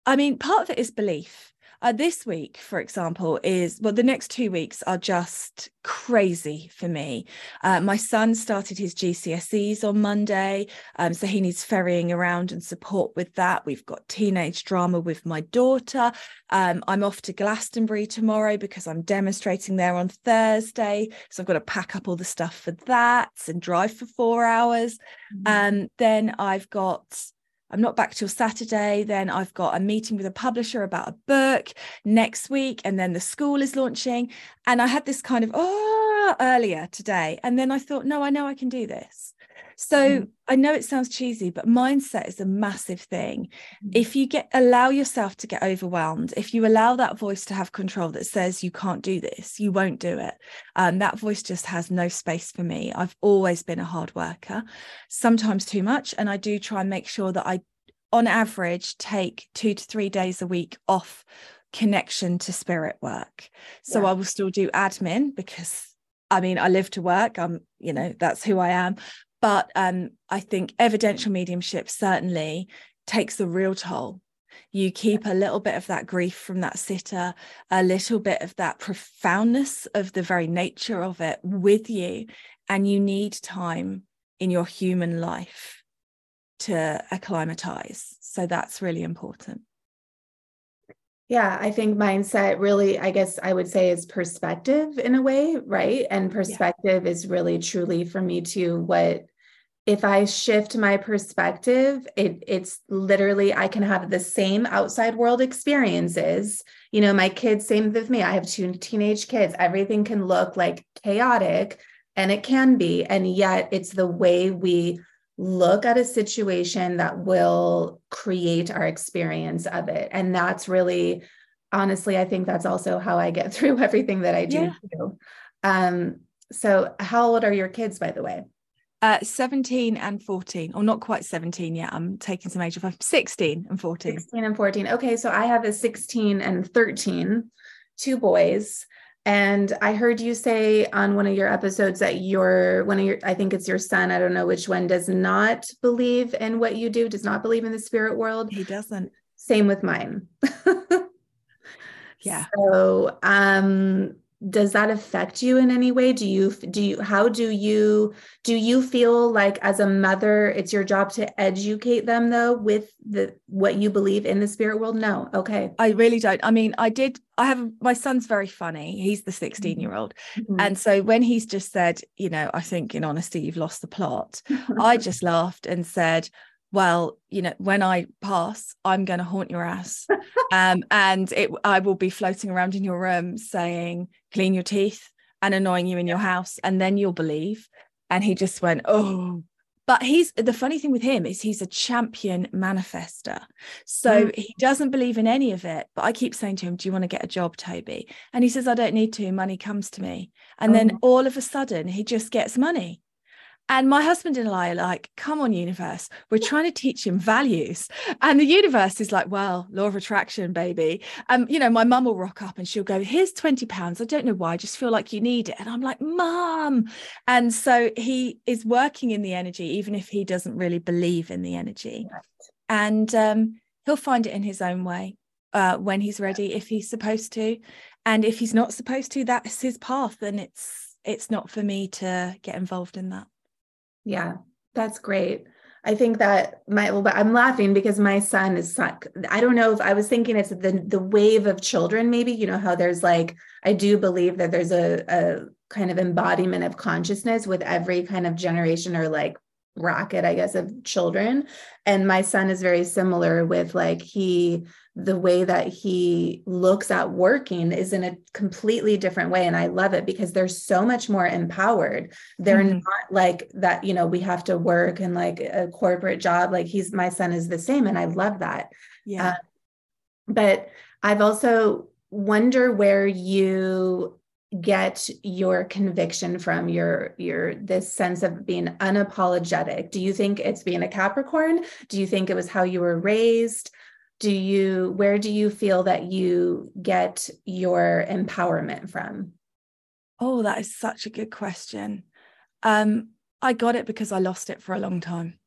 i mean part of it is belief uh, this week, for example, is well, the next two weeks are just crazy for me. Uh, my son started his GCSEs on Monday, um, so he needs ferrying around and support with that. We've got teenage drama with my daughter. Um, I'm off to Glastonbury tomorrow because I'm demonstrating there on Thursday. So I've got to pack up all the stuff for that and drive for four hours. Mm-hmm. Um, then I've got I'm not back till Saturday. Then I've got a meeting with a publisher about a book next week. And then the school is launching. And I had this kind of, oh, earlier today. And then I thought, no, I know I can do this. So mm. I know it sounds cheesy, but mindset is a massive thing. Mm. If you get allow yourself to get overwhelmed, if you allow that voice to have control that says you can't do this, you won't do it. Um, that voice just has no space for me. I've always been a hard worker, sometimes too much, and I do try and make sure that I, on average, take two to three days a week off connection to spirit work. So yeah. I will still do admin because I mean, I live to work. I'm, you know, that's who I am but um, I think evidential mediumship certainly takes the real toll. You keep a little bit of that grief from that sitter, a little bit of that profoundness of the very nature of it with you, and you need time in your human life to acclimatize. So that's really important.
Yeah, I think mindset really, I guess I would say, is perspective in a way, right? And perspective yeah. is really truly for me too what if I shift my perspective, it, it's literally I can have the same outside world experiences. You know, my kids, same with me. I have two teenage kids. Everything can look like chaotic, and it can be. And yet, it's the way we look at a situation that will create our experience of it. And that's really, honestly, I think that's also how I get <laughs> through everything that I do. Yeah. Um, so, how old are your kids, by the way?
Uh, 17 and 14, or not quite 17 yet. I'm taking some age off. 16 and 14.
16 and 14. Okay, so I have a 16 and 13, two boys. And I heard you say on one of your episodes that your one of your I think it's your son, I don't know which one, does not believe in what you do, does not believe in the spirit world.
He doesn't.
Same with mine. <laughs>
yeah.
So um does that affect you in any way? Do you do you how do you do you feel like as a mother it's your job to educate them though with the what you believe in the spirit world? No. Okay.
I really don't. I mean i did i have my son's very funny. He's the 16 year old mm-hmm. and so when he's just said you know i think in honesty you've lost the plot i <laughs> just laughed and said well, you know, when I pass, I'm going to haunt your ass. <laughs> um, and it, I will be floating around in your room saying, clean your teeth and annoying you in your house. And then you'll believe. And he just went, oh, but he's the funny thing with him is he's a champion manifester. So mm. he doesn't believe in any of it. But I keep saying to him, Do you want to get a job, Toby? And he says, I don't need to. Money comes to me. And oh. then all of a sudden he just gets money. And my husband and I are like, come on, universe, we're trying to teach him values. And the universe is like, well, law of attraction, baby. Um, you know, my mum will rock up and she'll go, here's 20 pounds. I don't know why, I just feel like you need it. And I'm like, mum. And so he is working in the energy, even if he doesn't really believe in the energy. Right. And um, he'll find it in his own way uh, when he's ready, if he's supposed to. And if he's not supposed to, that's his path. And it's it's not for me to get involved in that.
Yeah, that's great. I think that my well, I'm laughing because my son is I don't know if I was thinking it's the the wave of children maybe you know how there's like I do believe that there's a a kind of embodiment of consciousness with every kind of generation or like bracket I guess of children. And my son is very similar with like he the way that he looks at working is in a completely different way. And i love it because they're so much more empowered. They're mm-hmm. not like that you know we have to work and like a corporate job. Like he's my son is the same and i love that.
Yeah. Uh,
but i've also wonder where you get your conviction from your your this sense of being unapologetic? Do you think it's being a capricorn? Do you think it was how you were raised? Do you where do you feel that you get your empowerment from?
Oh that is such a good question. Um i got it because i lost it for a long time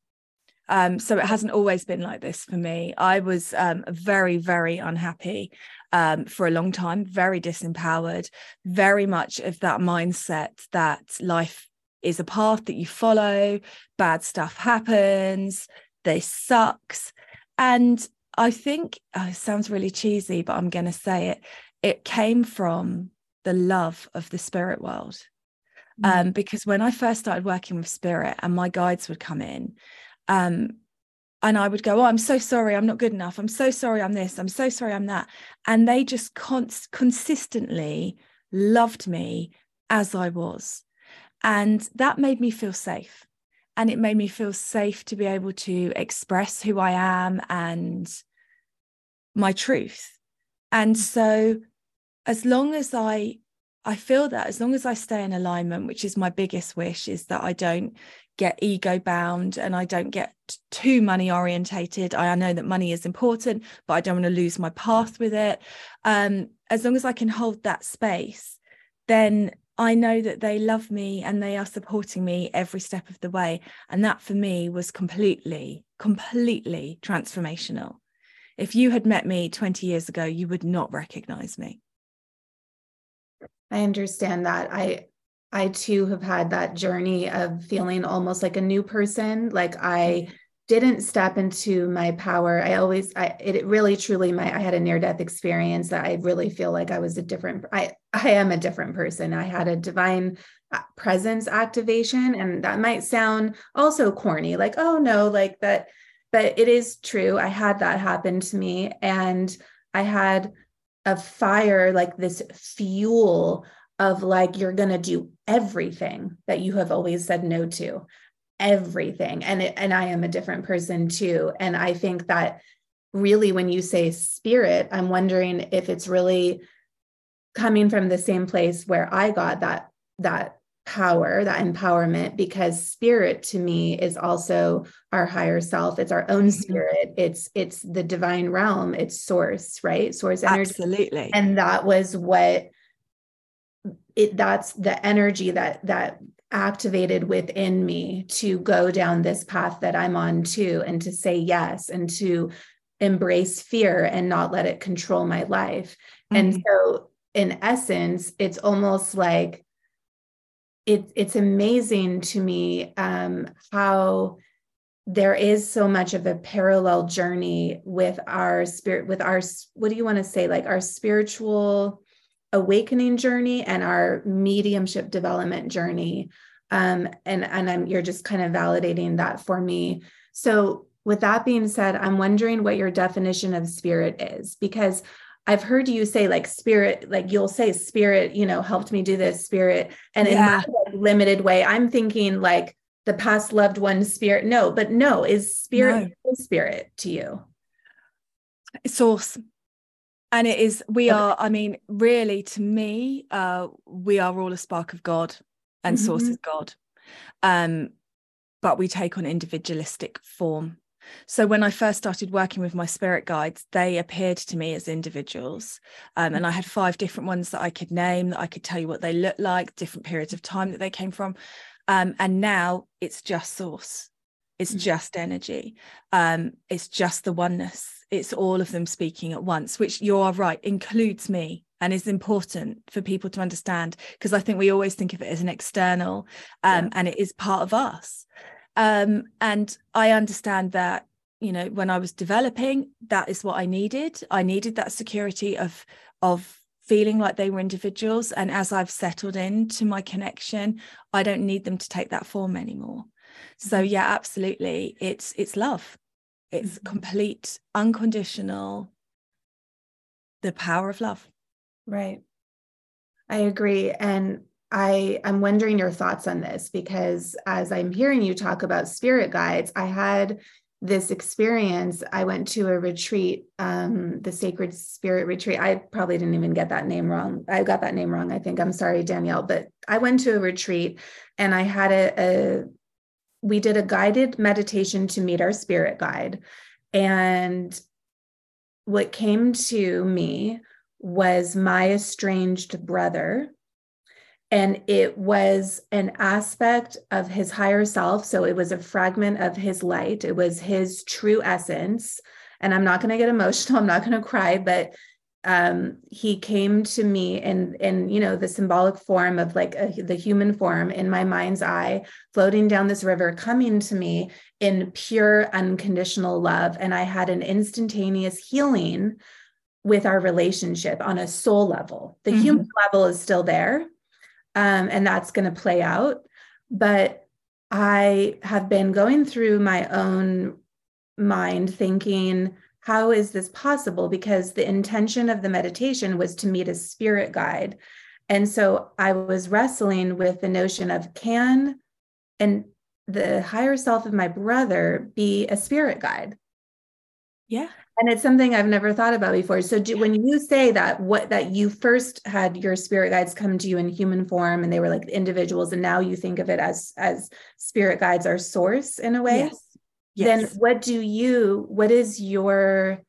um, so it hasn't always been like this for me. I was um, very, very unhappy um, for a long time, very disempowered, very much of that mindset that life is a path that you follow, bad stuff happens, this sucks. And I think oh, it sounds really cheesy, but I'm going to say it. It came from the love of the spirit world. Mm. Um, because when I first started working with spirit and my guides would come in, um, and I would go, Oh, I'm so sorry, I'm not good enough. I'm so sorry, I'm this. I'm so sorry, I'm that. And they just cons- consistently loved me as I was. And that made me feel safe. And it made me feel safe to be able to express who I am and my truth. And so, as long as I I feel that as long as I stay in alignment, which is my biggest wish, is that I don't get ego bound and I don't get too money orientated. I know that money is important, but I don't want to lose my path with it. Um, as long as I can hold that space, then I know that they love me and they are supporting me every step of the way. And that for me was completely, completely transformational. If you had met me 20 years ago, you would not recognize me.
I understand that. I I too have had that journey of feeling almost like a new person. Like I mm-hmm. didn't step into my power. I always, I, it really truly, my, I had a near death experience that I really feel like I was a different, I, I am a different person. I had a divine uh, presence activation. And that might sound also corny, like, oh no, like that, but it is true. I had that happen to me. And I had a fire, like this fuel of like you're going to do everything that you have always said no to. Everything. And it, and I am a different person too. And I think that really when you say spirit I'm wondering if it's really coming from the same place where I got that that power that empowerment because spirit to me is also our higher self it's our own mm-hmm. spirit it's it's the divine realm it's source right source energy
absolutely
and that was what it that's the energy that that activated within me to go down this path that I'm on too and to say yes and to embrace fear and not let it control my life. Mm-hmm. And so in essence it's almost like it, it's amazing to me um, how there is so much of a parallel journey with our spirit with our what do you want to say like our spiritual awakening journey and our mediumship development journey. Um, and and I'm you're just kind of validating that for me. So with that being said, I'm wondering what your definition of spirit is because I've heard you say like spirit, like you'll say spirit, you know, helped me do this spirit. And yeah. in my limited way, I'm thinking like the past loved one spirit. No, but no, is spirit no. spirit to you?
Source and it is we are i mean really to me uh we are all a spark of god and mm-hmm. source is god um but we take on individualistic form so when i first started working with my spirit guides they appeared to me as individuals um, and i had five different ones that i could name that i could tell you what they looked like different periods of time that they came from um, and now it's just source it's mm-hmm. just energy um, it's just the oneness it's all of them speaking at once, which you are right, includes me and is important for people to understand because I think we always think of it as an external um, yeah. and it is part of us. Um, and I understand that, you know, when I was developing, that is what I needed. I needed that security of of feeling like they were individuals. And as I've settled into my connection, I don't need them to take that form anymore. So mm-hmm. yeah, absolutely. It's it's love it's mm-hmm. complete, unconditional, the power of love.
Right. I agree. And I am wondering your thoughts on this because as I'm hearing you talk about spirit guides, I had this experience, I went to a retreat, um, the Sacred Spirit Retreat. I probably didn't even get that name wrong. I got that name wrong. I think. I'm sorry, Danielle, but I went to a retreat and I had a, a we did a guided meditation to meet our spirit guide. And what came to me was my estranged brother and it was an aspect of his higher self. So it was a fragment of his light. It was his true essence. And i'm not going to get emotional <laughs> i'm not going to cry but um, he came to me in in you know the symbolic form of like a, the human form in my mind's eye floating down this river coming to me in pure unconditional love. And i had an instantaneous healing with our relationship on a soul level. The mm-hmm. human level is still there um, and that's going to play out. But I have been going through my own mind thinking, how is this possible? Because the intention of the meditation was to meet a spirit guide. And so I was wrestling with the notion of can and the higher self of my brother be a spirit guide?
Yeah
and it's something i've never thought about before so do, when you say that what that you first had your spirit guides come to you in human form and they were like individuals and now you think of it as as spirit guides are source in a way yes. Yes. then what do you what is your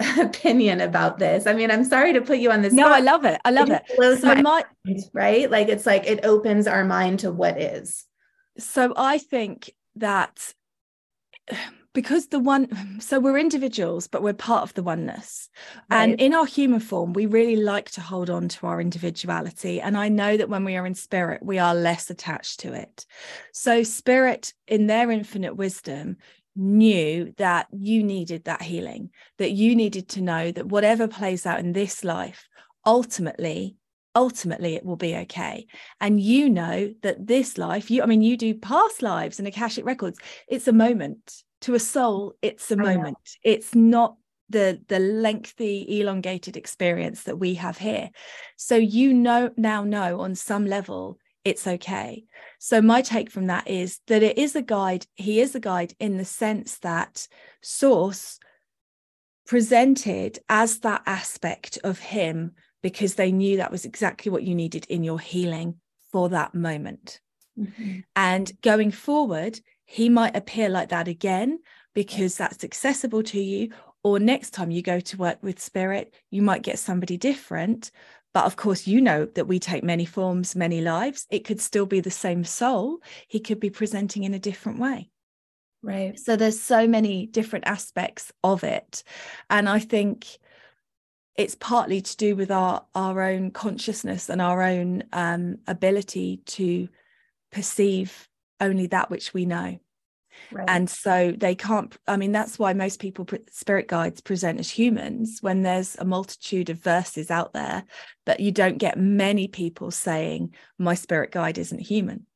<laughs> opinion about this i mean i'm sorry to put you on this
no spot. i love it i love it, it.
so my, my mind, right like it's like it opens our mind to what is
so i think that because the one so we're individuals but we're part of the oneness. Right. and in our human form we really like to hold on to our individuality. And i know that when we are in spirit we are less attached to it. So spirit in their infinite wisdom knew that you needed that healing that you needed to know that whatever plays out in this life ultimately ultimately it will be okay. And you know that this life you i mean you do past lives and akashic records. It's a moment to a soul it's a moment. It's not the the lengthy elongated experience that we have here. So you know now know on some level it's okay. So my take from that is that it is a guide he is a guide in the sense that source presented as that aspect of him because they knew that was exactly what you needed in your healing for that moment. Mm-hmm. and going forward he might appear like that again because that's accessible to you. Or next time you go to work with spirit, you might get somebody different. But of course, you know that we take many forms, many lives. It could still be the same soul. He could be presenting in a different way.
Right.
So there's so many different aspects of it. And I think it's partly to do with our our own consciousness and our own um, ability to perceive only that which we know. Right. And so they can't, I mean, that's why most people, spirit guides present as humans when there's a multitude of verses out there, but you don't get many people saying, my spirit guide isn't human.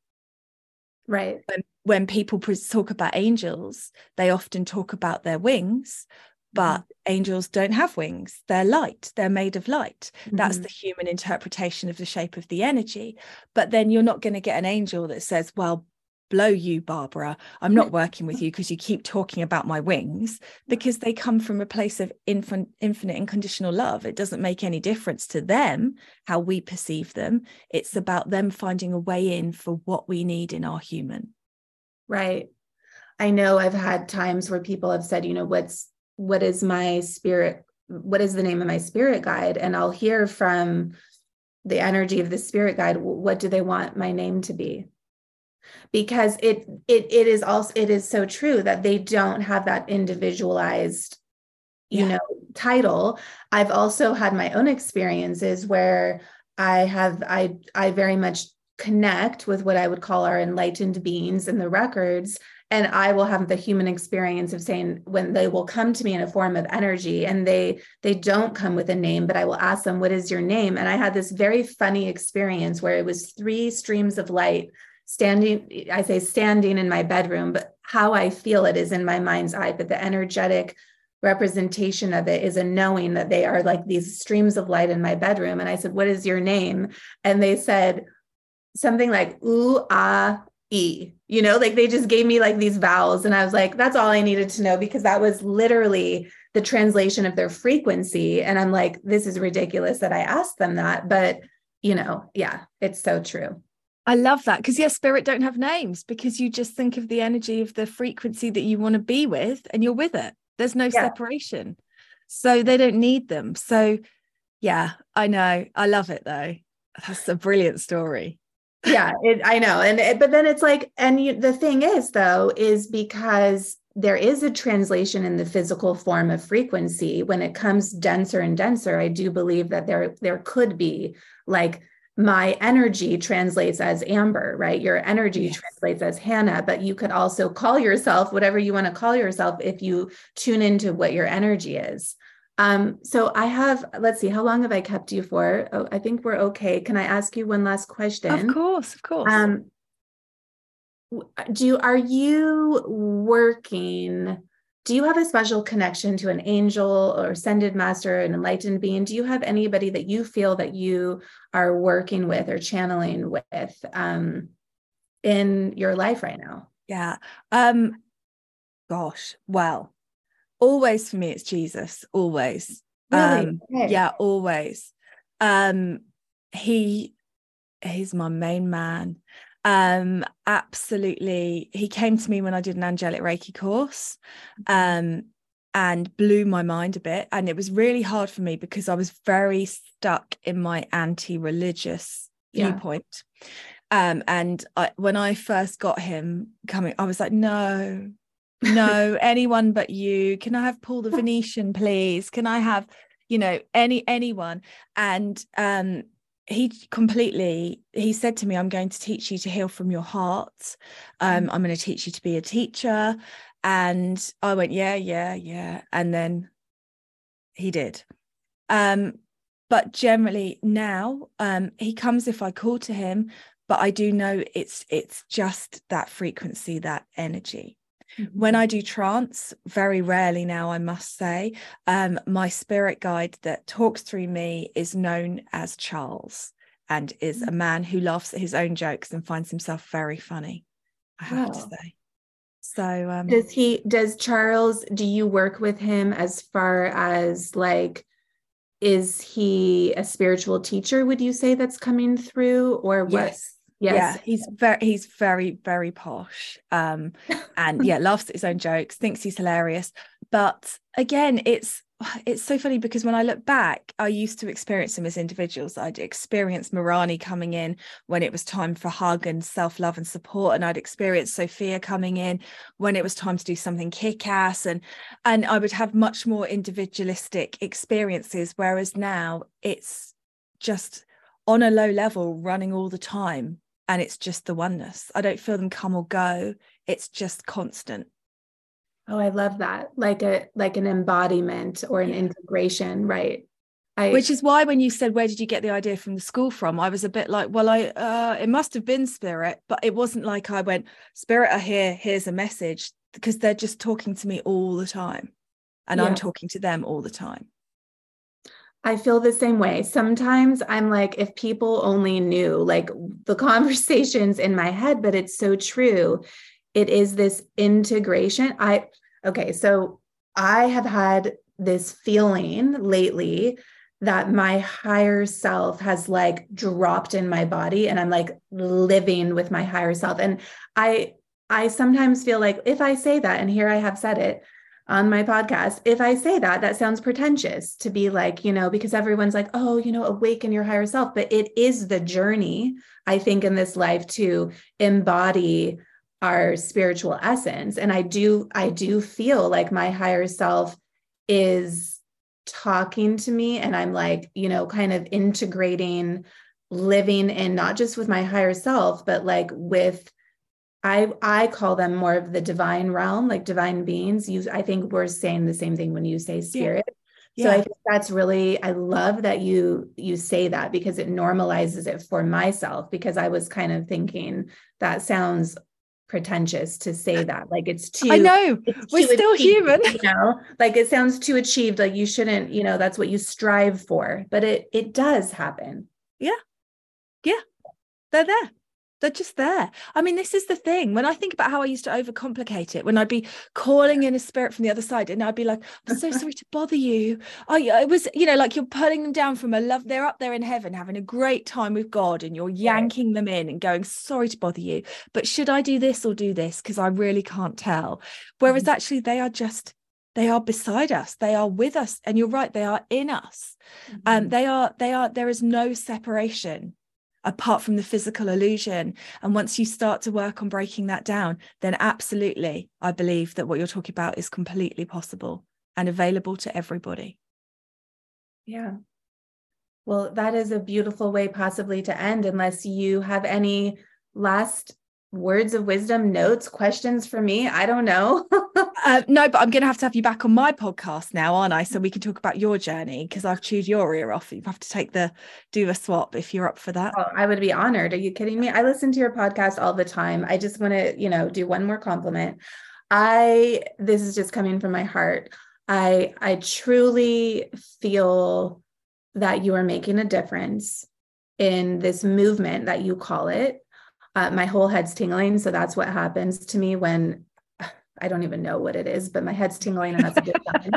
Right.
When, when people talk about angels, they often talk about their wings, but mm-hmm. angels don't have wings they're light they're made of light mm-hmm. that's the human interpretation of the shape of the energy but then you're not going to get an angel that says well blow you, Barbara. I'm not working with <laughs> you because you keep talking about my wings, because they come from a place of infin- infinite unconditional love. It doesn't make any difference to them how we perceive them. It's about them finding a way in for what we need in our human.
Right. I know I've had times where people have said, you know, what's what is my spirit? What is the name of my spirit guide? And I'll hear from the energy of the spirit guide, what do they want my name to be? Because it it it is also it is so true that they don't have that individualized you yeah. know title i've also had my own experiences where i have i i very much connect with what i would call our enlightened beings in the records and i will have the human experience of saying when they will come to me in a form of energy and they they don't come with a name but i will ask them what is your name and i had this very funny experience where it was three streams of light standing i say standing in my bedroom but how i feel it is in my mind's eye but the energetic representation of it is a knowing that they are like these streams of light in my bedroom and i said what is your name and they said something like ooh ah E, you know, like they just gave me like these vowels. And I was like, that's all I needed to know because that was literally the translation of their frequency. And I'm like, this is ridiculous that I asked them that. But, you know, yeah, it's so true.
I love that because yes, spirit don't have names because you just think of the energy of the frequency that you want to be with and you're with it. There's no yeah. separation. So they don't need them. So yeah, I know. I love it though. That's a brilliant story
yeah it, i know and it, but then it's like and you, the thing is though is because there is a translation in the physical form of frequency when it comes denser and denser i do believe that there there could be like my energy translates as amber right your energy yes. translates as hannah but you could also call yourself whatever you want to call yourself if you tune into what your energy is um, so I have, let's see, how long have I kept you for? Oh, I think we're okay. Can I ask you one last question?
Of course, of course. Um,
do you, are you working? Do you have a special connection to an angel or ascended master, an enlightened being? Do you have anybody that you feel that you are working with or channeling with um, in your life right now?
Yeah. Um, gosh, well, always for me it's jesus always
really? um
okay. yeah always um he he's my main man um absolutely. He came to me when i did an angelic reiki course um and blew my mind a bit. And it was really hard for me because i was very stuck in my anti-religious yeah. viewpoint. Um and I, when i first got him coming i was like no no <laughs> anyone but you. Can i have paul the <laughs> venetian please? Can i have you know any anyone? And um he completely he said to me i'm going to teach you to heal from your heart. Um mm. i'm going to teach you to be a teacher. And i went yeah yeah yeah. And then he did. Um but generally now um he comes if i call to him but i do know it's it's just that frequency that energy Mm-hmm. When I do trance, very rarely now, I must say, um, my spirit guide that talks through me is known as Charles and is a mm. man who laughs at his own jokes and finds himself very funny. I have to say. So um,
does he does Charles do you work with him as far as like is he a spiritual teacher would you say that's coming through or what
yes. Yes. Yeah, he's very he's very very posh. Um and yeah, <laughs> laughs at his own jokes, thinks he's hilarious. But again, it's it's so funny because when I look back, I used to experience them as individuals. I'd experience Marani coming in when it was time for hug and self-love and support. And I'd experience Sophia coming in when it was time to do something kick-ass. And and I would have much more individualistic experiences. Whereas now it's just on a low level running all the time and it's just the oneness. I don't feel them come or go. It's just constant.
Oh, I love that. Like a like an embodiment or an yeah. integration, right?
I, Which is why when you said where did you get the idea from the school from, I was a bit like, well, I uh it must have been spirit, but it wasn't like I went, spirit are here, here's a message, because they're just talking to me all the time. And yeah. I'm talking to them all the time.
I feel the same way. Sometimes I'm like, if people only knew like the <laughs> conversations in my head, but it's so true. It is this integration. I, okay, so I have had this feeling lately that my higher self has like dropped in my body and I'm like living with my higher self. And I, I sometimes feel like if I say that, and here I have said it, on my podcast. If I say that, that sounds pretentious to be like, you know, because everyone's like, oh, you know, awaken your higher self. But it is the journey, I think, in this life to embody our spiritual essence. And I do, I do feel like my higher self is talking to me and I'm like, you know, kind of integrating living in not just with my higher self, but like with I I call them more of the divine realm, like divine beings. You, I think we're saying the same thing when you say spirit. Yeah. So I think that's really I love that you you say that because it normalizes it for myself because I was kind of thinking that sounds pretentious to say that. Like it's too
I know we're still achieved, human.
you know? Like it sounds too achieved. Like you shouldn't you know that's what you strive for. But it it does happen.
Yeah. Yeah. They're there they're just there. I mean, this is the thing. When I think about how I used to overcomplicate it, when I'd be calling in a spirit from the other side, and I'd be like, "I'm so <laughs> sorry to bother you." I it was, you know, like you're pulling them down from a love. They're up there in heaven having a great time with God, and you're yanking them in and going, "Sorry to bother you, but should I do this or do this? Because I really can't tell." Whereas mm-hmm. actually, they are just they are beside us they are with us and you're right they are in us um, mm-hmm. um they are they are there is no separation apart from the physical illusion. And once you start to work on breaking that down, then absolutely, I believe that what you're talking about is completely possible and available to everybody.
Yeah. Well, that is a beautiful way possibly to end, unless you have any last words of wisdom, notes, questions for me? I don't know. <laughs>
uh, no, but I'm going to have to have you back on my podcast now, aren't I? So we can talk about your journey because I've chewed your ear off. You have to take the do a swap if you're up for that.
Oh, I would be honored. Are you kidding me? I listen to your podcast all the time. I just want to, you know, do one more compliment. I this is just coming from my heart. I I truly feel that you are making a difference in this movement that you call it uh, my whole head's tingling. So that's what happens to me when I don't even know what it is, but my head's tingling and that's a good <laughs> sign.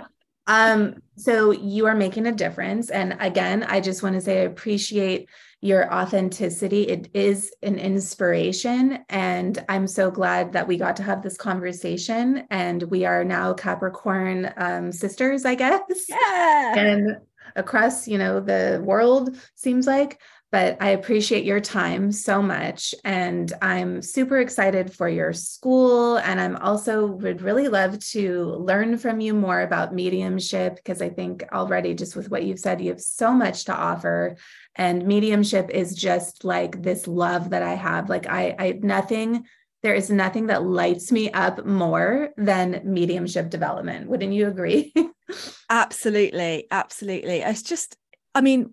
Um, so you are making a difference. And again, I just want to say I appreciate your authenticity. It is an inspiration. And I'm so glad that we got to have this conversation. And we are now Capricorn um, sisters, I guess.
Yeah.
And across, you know, the world seems like but I appreciate your time so much. And I'm super excited for your school. And I'm also would really love to learn from you more about mediumship because I think already, just with what you've said, you have so much to offer. And mediumship is just like this love that I have. Like, I, I, nothing, there is nothing that lights me up more than mediumship development. Wouldn't you agree? <laughs>
absolutely. Absolutely. It's just, I mean,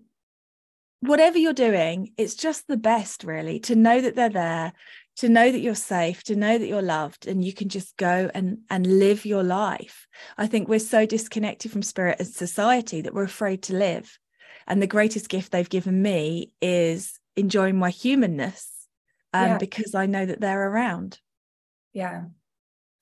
whatever you're doing, it's just the best, really, to know that they're there, to know that you're safe, to know that you're loved, and you can just go and, and live your life. I think we're so disconnected from spirit and society that we're afraid to live. And the greatest gift they've given me is enjoying my humanness um, yeah. because I know that they're around.
Yeah.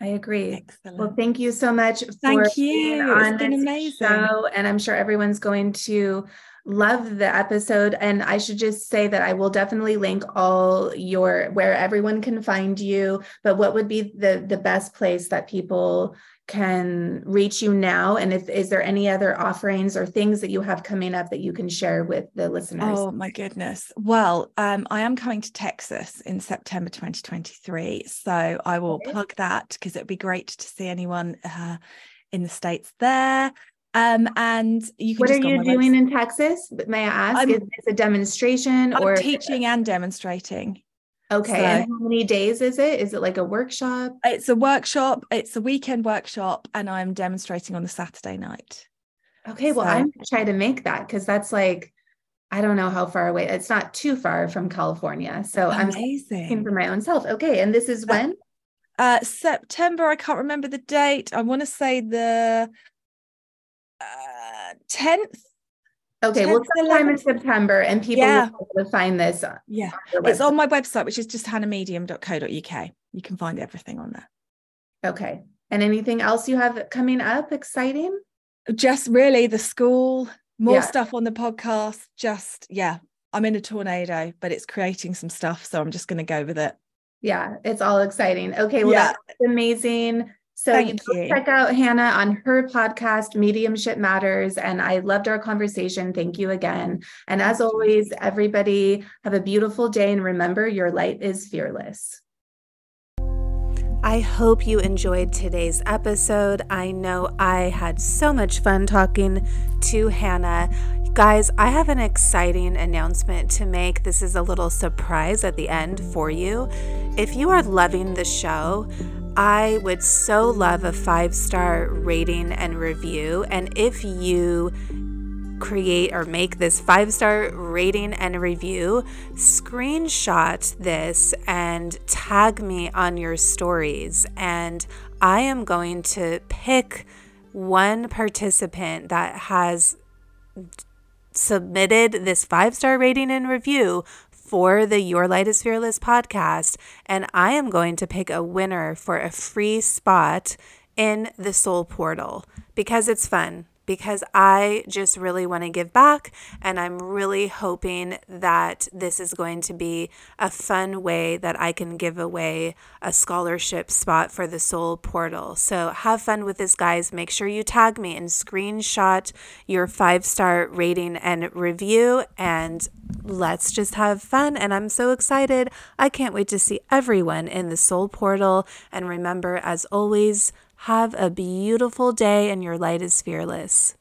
I agree. Excellent. Well, thank you so much.
Thank you. It's been amazing. Show,
and I'm sure everyone's going to love the episode and i should just say that i will definitely link all your where everyone can find you but what would be the the best place that people can reach you now and if is there any other offerings or things that you have coming up that you can share with the listeners
oh my goodness well um, i am coming to texas in september 2023 so i will okay. plug that because it would be great to see anyone uh, in the states there um, and you can
what are you doing website. in Texas? May I ask? I'm, is this a demonstration
I'm
or
teaching and demonstrating?
Okay. So, and how many days is it? Is it like a workshop?
It's a workshop. It's a weekend workshop, and I'm demonstrating on the Saturday night.
Okay. Well, so, I'm gonna try to make that because that's like I don't know how far away. It's not too far from California. So amazing. I'm looking for my own self. Okay. And this is uh, when?
Uh, September. I can't remember the date. I want to say the uh, 10th
Okay, 10th, well, sometime 11th. in September, and people yeah. will be able to find this.
Yeah, on it's on my website, which is just hannahmedium.co.uk. You can find everything on there.
Okay, and anything else you have coming up exciting?
Just really the school, more yeah. stuff on the podcast. Just yeah, I'm in a tornado, but it's creating some stuff, so I'm just going to go with it.
Yeah, it's all exciting. Okay, well, yeah. that's amazing. So you you. check out Hannah on her podcast, Mediumship Matters. And I loved our conversation. Thank you again. And as always, everybody have a beautiful day. And remember, your light is fearless.
I hope you enjoyed today's episode. I know I had so much fun talking to Hannah. Guys, I have an exciting announcement to make. This is a little surprise at the end for you. If you are loving the show, I would so love a five star rating and review. And if you create or make this five star rating and review, screenshot this and tag me on your stories. And I am going to pick one participant that has submitted this five star rating and review for the Your Light is Fearless podcast, and I am going to pick a winner for a free spot in the Soul Portal because it's fun because I just really want to give back. And I'm really hoping that this is going to be a fun way that I can give away a scholarship spot for the Soul Portal. So have fun with this, guys. Make sure you tag me and screenshot your five star rating and review. And let's just have fun. And I'm so excited. I can't wait to see everyone in the Soul Portal. And remember, as always, have a beautiful day and your light is fearless.